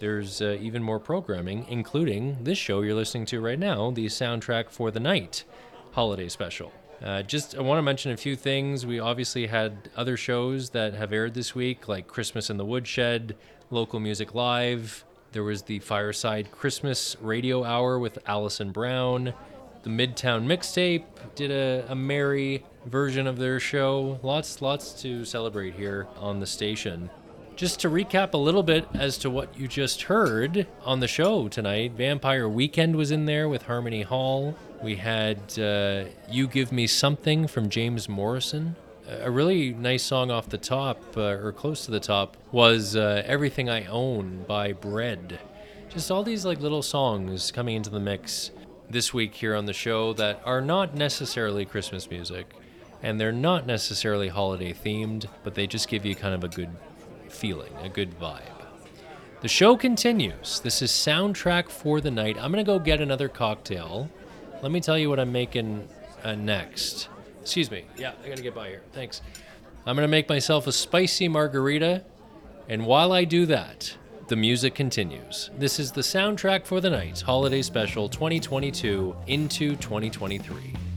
there's uh, even more programming, including this show you're listening to right now, the soundtrack for the night holiday special. Uh, just I want to mention a few things. We obviously had other shows that have aired this week, like Christmas in the Woodshed, Local Music Live. There was the Fireside Christmas Radio Hour with Allison Brown. The Midtown Mixtape did a, a merry version of their show. Lots, lots to celebrate here on the station. Just to recap a little bit as to what you just heard on the show tonight, Vampire Weekend was in there with Harmony Hall. We had uh, You Give Me Something from James Morrison. A really nice song off the top, uh, or close to the top, was uh, Everything I Own by Bread. Just all these like little songs coming into the mix this week here on the show that are not necessarily Christmas music and they're not necessarily holiday themed, but they just give you kind of a good feeling, a good vibe. The show continues. This is soundtrack for the night. I'm gonna go get another cocktail. Let me tell you what I'm making uh, next. Excuse me. Yeah, I gotta get by here. Thanks. I'm gonna make myself a spicy margarita, and while I do that, the music continues. This is the soundtrack for the night, holiday special 2022 into 2023.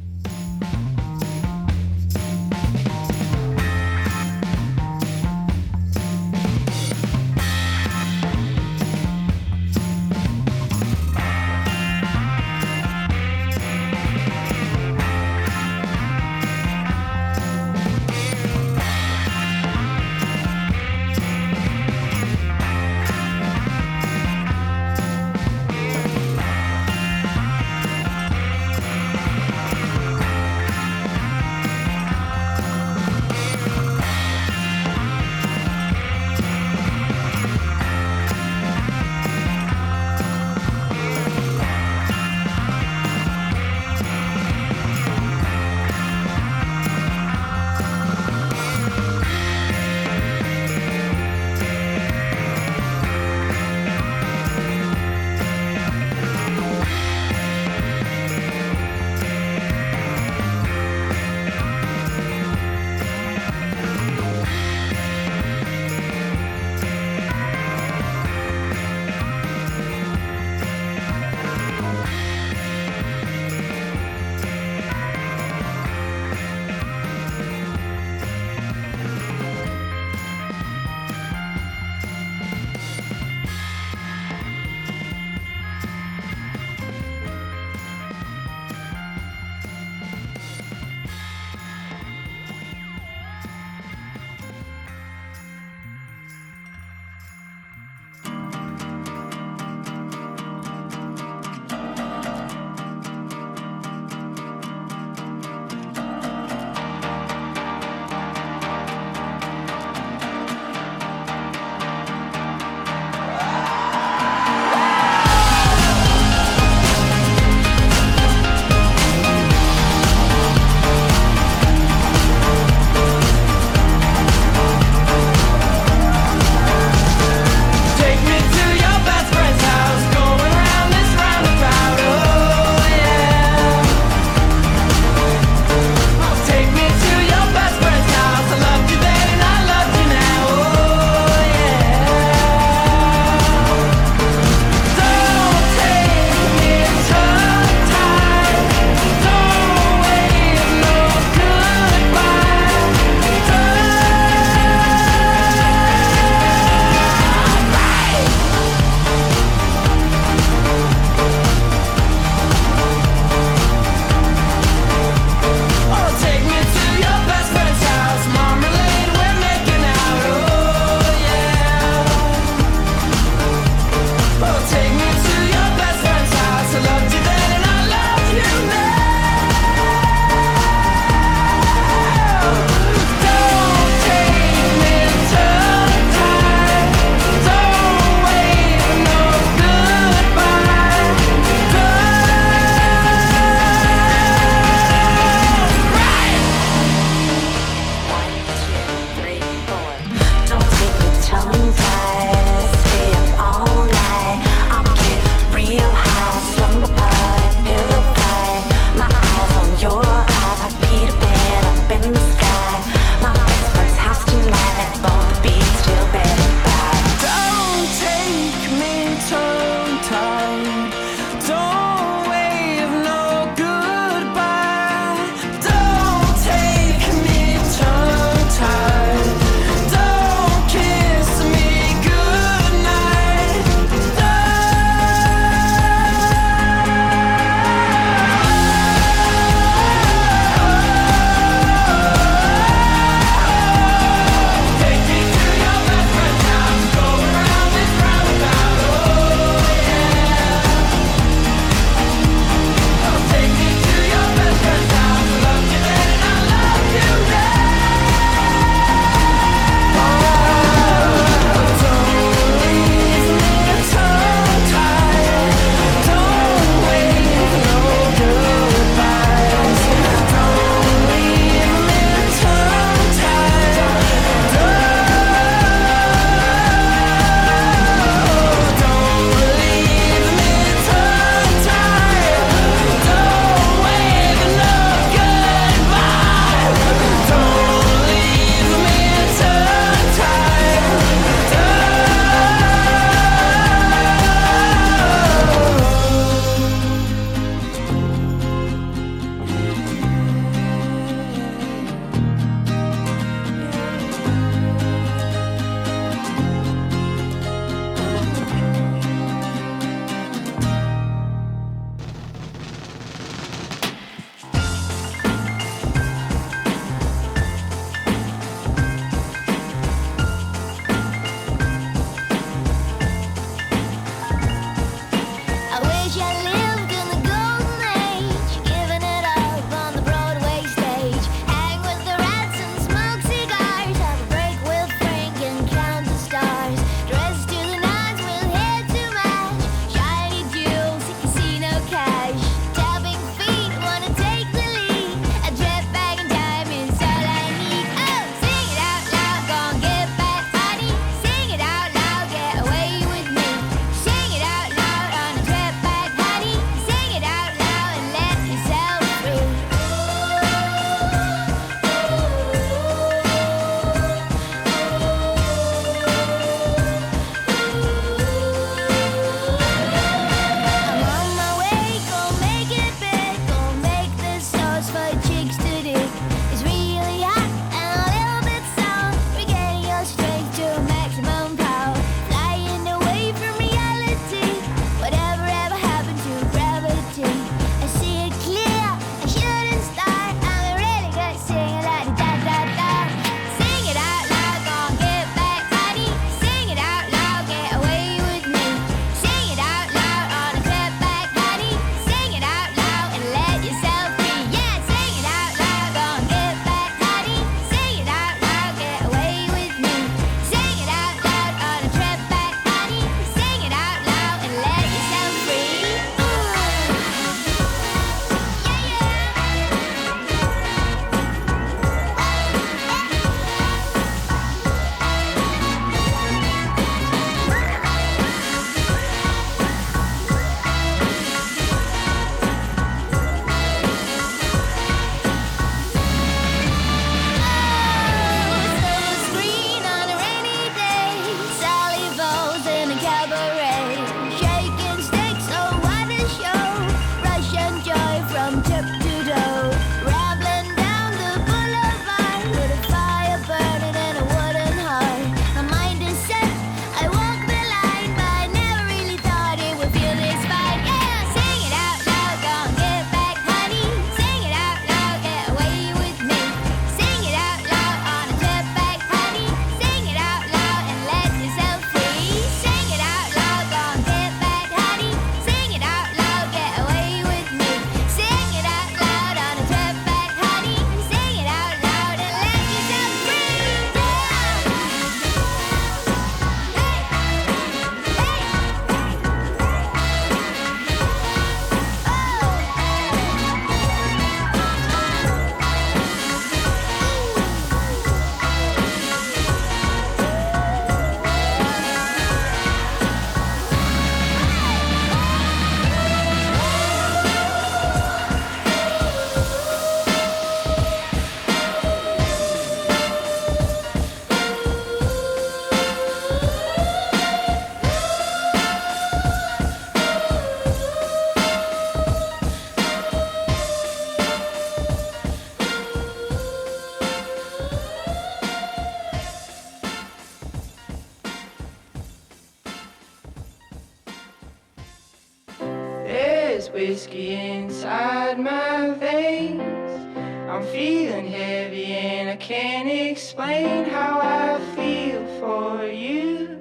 Explain how I feel for you.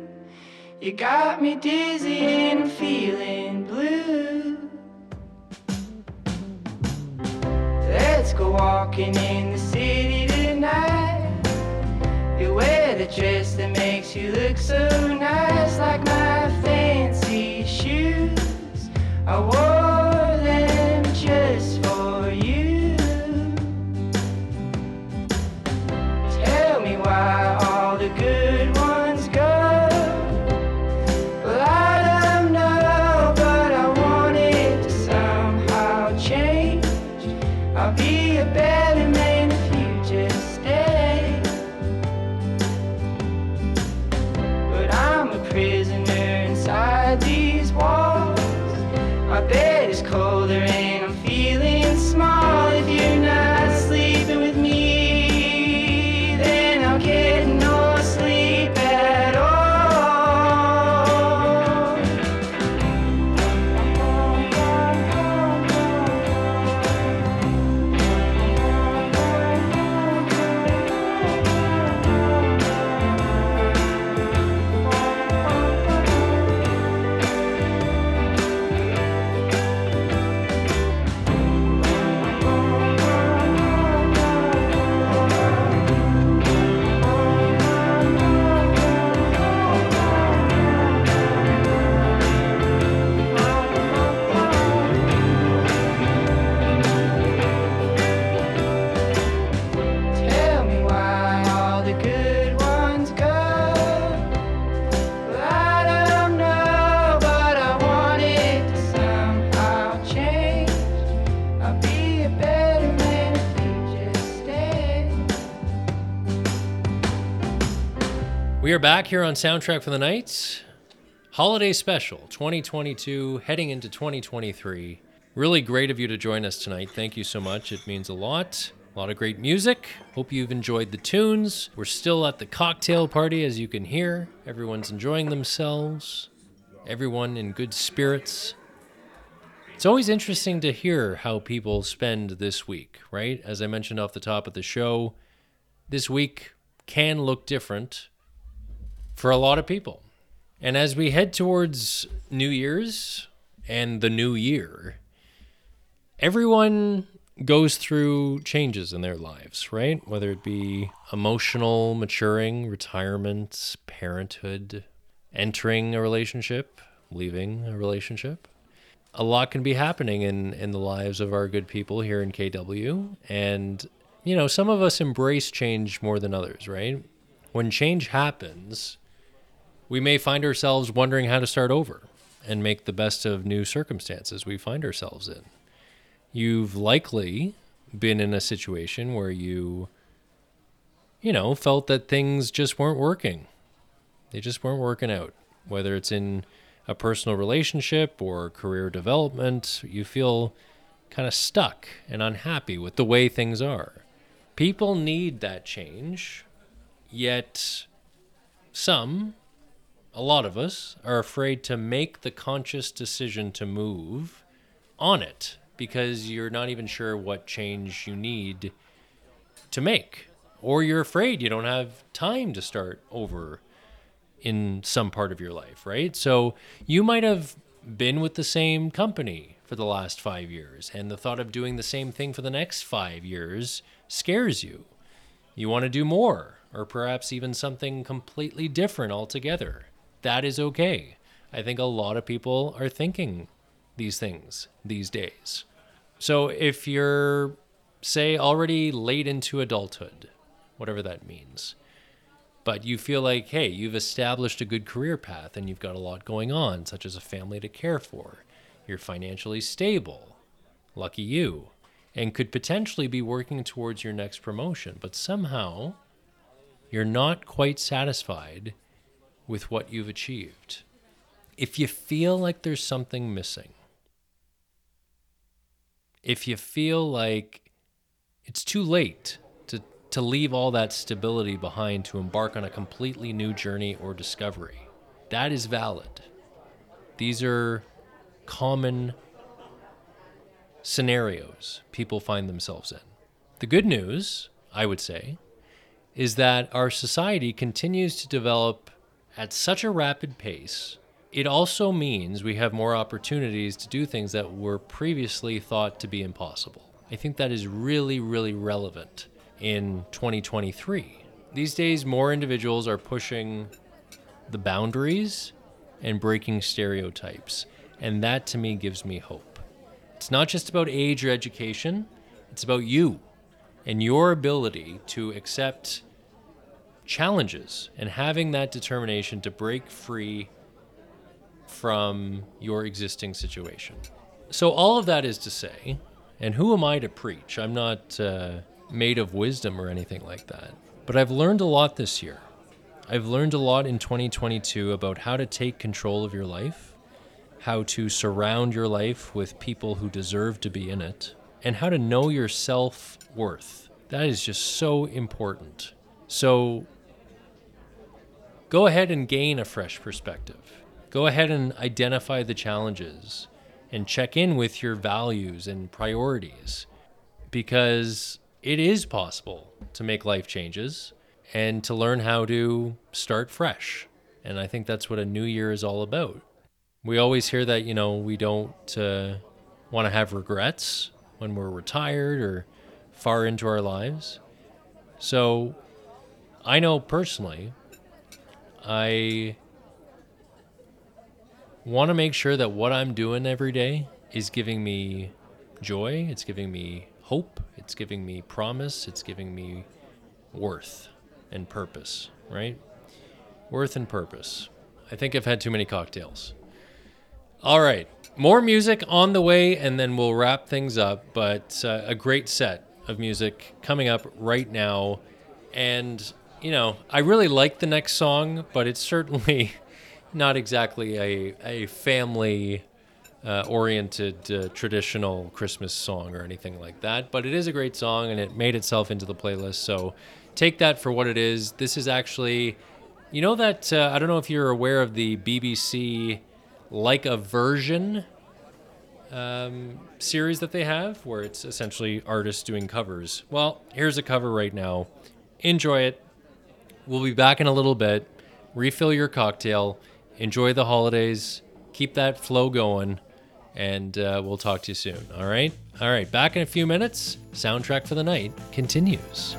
You got me dizzy and feeling blue. Let's go walking in the city tonight. You wear the dress that makes you look so nice, like my fancy shoes. I wore We are back here on Soundtrack for the Night. Holiday special 2022, heading into 2023. Really great of you to join us tonight. Thank you so much. It means a lot. A lot of great music. Hope you've enjoyed the tunes. We're still at the cocktail party, as you can hear. Everyone's enjoying themselves, everyone in good spirits. It's always interesting to hear how people spend this week, right? As I mentioned off the top of the show, this week can look different for a lot of people. And as we head towards New Year's and the new year, everyone goes through changes in their lives, right? Whether it be emotional maturing, retirement, parenthood, entering a relationship, leaving a relationship. A lot can be happening in, in the lives of our good people here in KW. And, you know, some of us embrace change more than others, right? When change happens, we may find ourselves wondering how to start over and make the best of new circumstances we find ourselves in. You've likely been in a situation where you, you know, felt that things just weren't working. They just weren't working out. Whether it's in a personal relationship or career development, you feel kind of stuck and unhappy with the way things are. People need that change, yet some, a lot of us, are afraid to make the conscious decision to move on it because you're not even sure what change you need to make. Or you're afraid you don't have time to start over in some part of your life, right? So you might have been with the same company for the last five years, and the thought of doing the same thing for the next five years scares you. You want to do more, or perhaps even something completely different altogether. That is okay. I think a lot of people are thinking these things these days. So if you're, say, already late into adulthood, whatever that means, but you feel like, hey, you've established a good career path and you've got a lot going on, such as a family to care for, you're financially stable, lucky you, and could potentially be working towards your next promotion, but somehow you're not quite satisfied with what you've achieved. If you feel like there's something missing, if you feel like it's too late to, to leave all that stability behind to embark on a completely new journey or discovery, that is valid. These are common scenarios people find themselves in. The good news, I would say, is that our society continues to develop at such a rapid pace. It also means we have more opportunities to do things that were previously thought to be impossible. I think that is really, really relevant in 2023. These days, more individuals are pushing the boundaries and breaking stereotypes. And that to me gives me hope. It's not just about age or education, it's about you and your ability to accept challenges and having that determination to break free from your existing situation. So, all of that is to say, and who am I to preach? I'm not uh, made of wisdom or anything like that. But I've learned a lot this year. I've learned a lot in 2022 about how to take control of your life, how to surround your life with people who deserve to be in it, and how to know your self worth. That is just so important. So go ahead and gain a fresh perspective. Go ahead and identify the challenges and check in with your values and priorities because it is possible to make life changes and to learn how to start fresh. And I think that's what a new year is all about. We always hear that, you know, we don't uh, want to have regrets when we're retired or far into our lives. So I know personally, I want to make sure that what I'm doing every day is giving me joy, it's giving me hope, it's giving me promise, it's giving me worth and purpose, right? Worth and purpose. I think I've had too many cocktails. All right, more music on the way, and then we'll wrap things up. But uh, a great set of music coming up right now. And, you know, I really like the next song, but it's certainly not exactly a, a family uh, oriented uh, traditional Christmas song or anything like that. But it is a great song and it made itself into the playlist. So take that for what it is. This is actually, you know, that uh, I don't know if you're aware of the BBC Like a Version um, series that they have, where it's essentially artists doing covers. Well, here's a cover right now. Enjoy it. We'll be back in a little bit. Refill your cocktail. Enjoy the holidays. Keep that flow going. And uh, we'll talk to you soon. All right? All right. Back in a few minutes. Soundtrack for the night continues.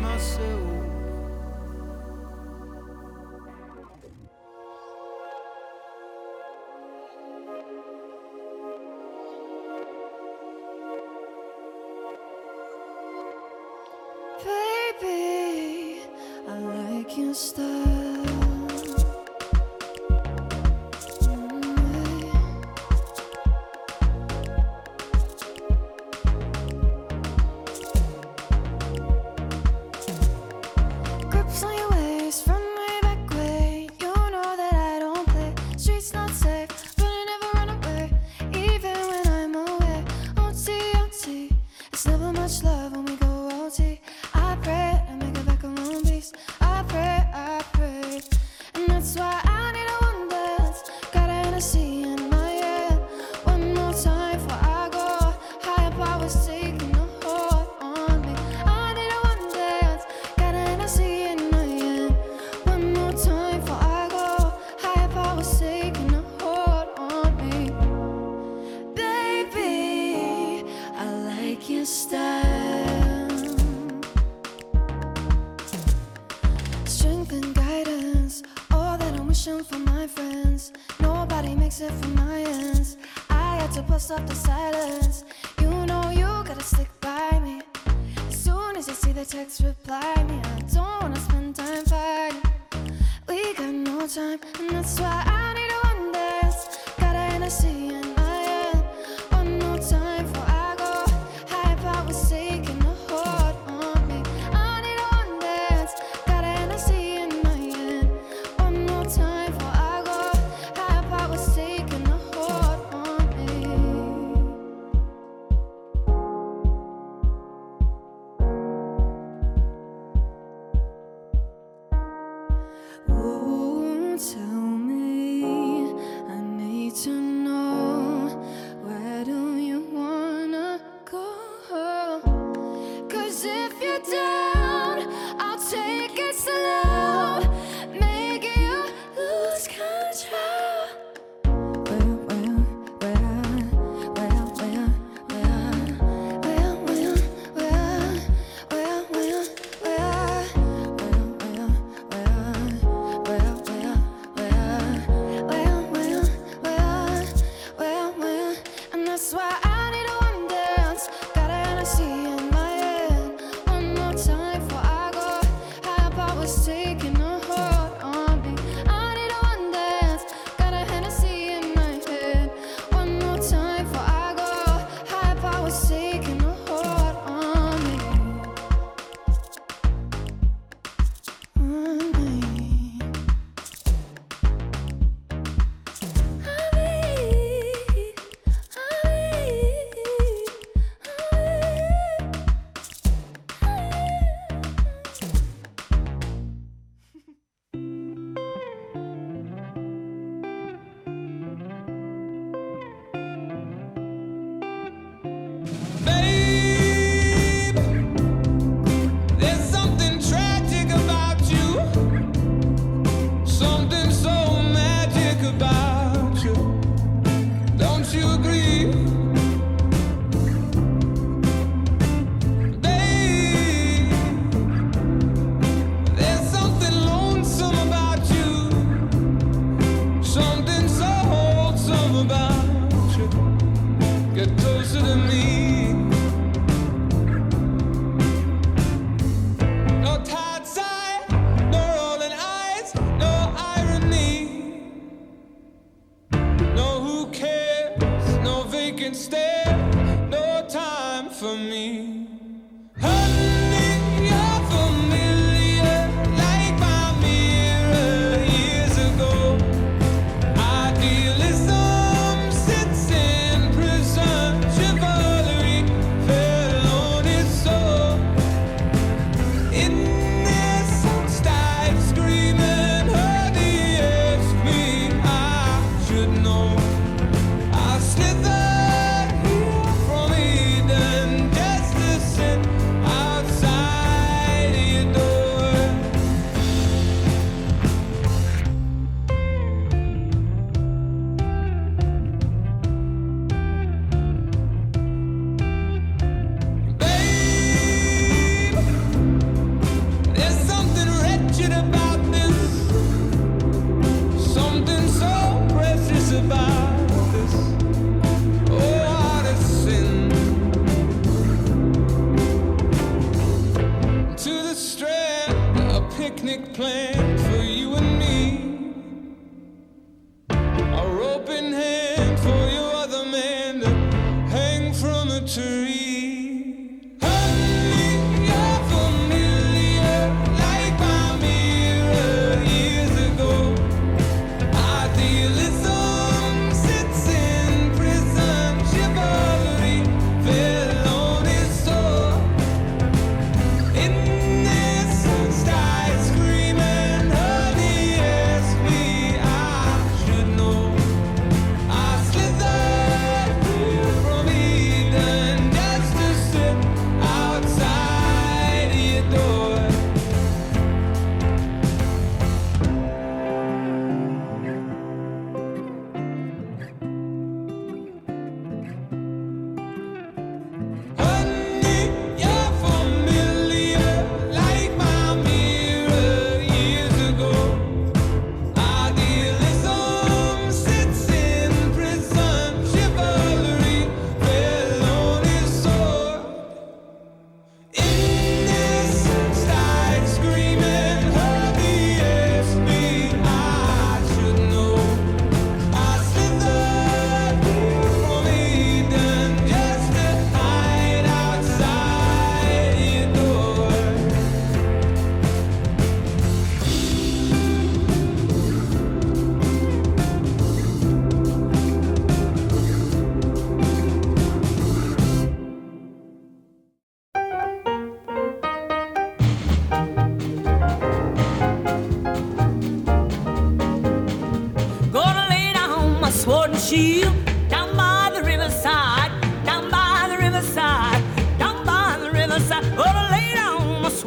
Myself.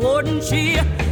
Down my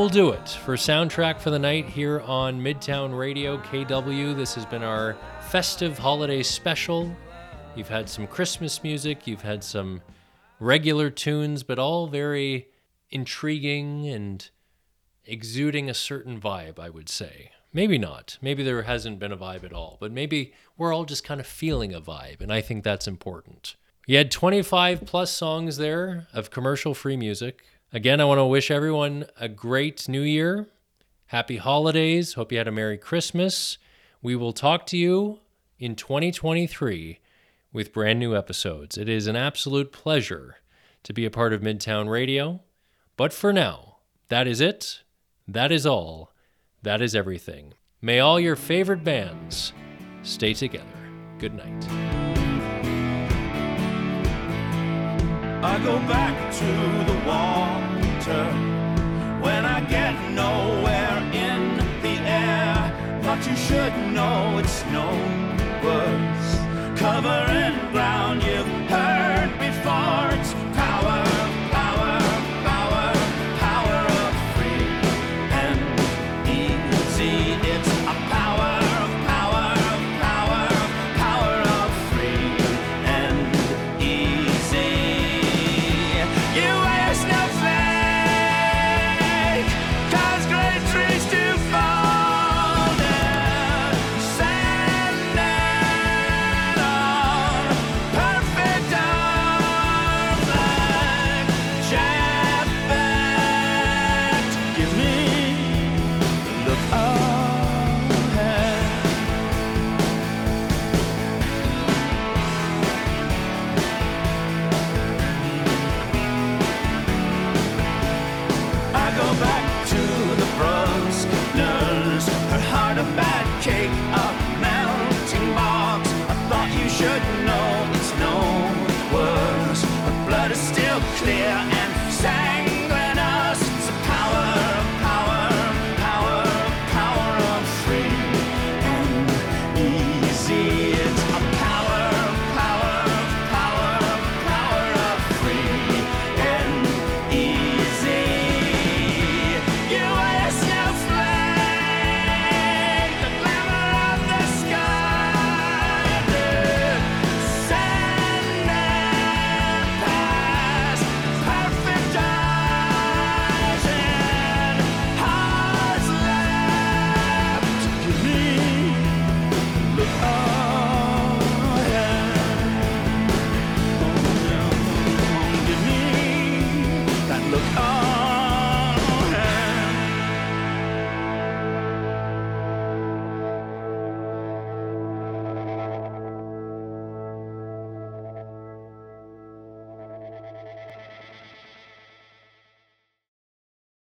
will do it for Soundtrack for the Night here on Midtown Radio KW. This has been our festive holiday special. You've had some Christmas music, you've had some regular tunes, but all very intriguing and exuding a certain vibe, I would say. Maybe not. Maybe there hasn't been a vibe at all, but maybe we're all just kind of feeling a vibe, and I think that's important. You had 25 plus songs there of commercial free music. Again, I want to wish everyone a great new year. Happy holidays. Hope you had a Merry Christmas. We will talk to you in 2023 with brand new episodes. It is an absolute pleasure to be a part of Midtown Radio. But for now, that is it. That is all. That is everything. May all your favorite bands stay together. Good night. I go back to the answer when I get nowhere in the air. But you should know it's no words covering ground you've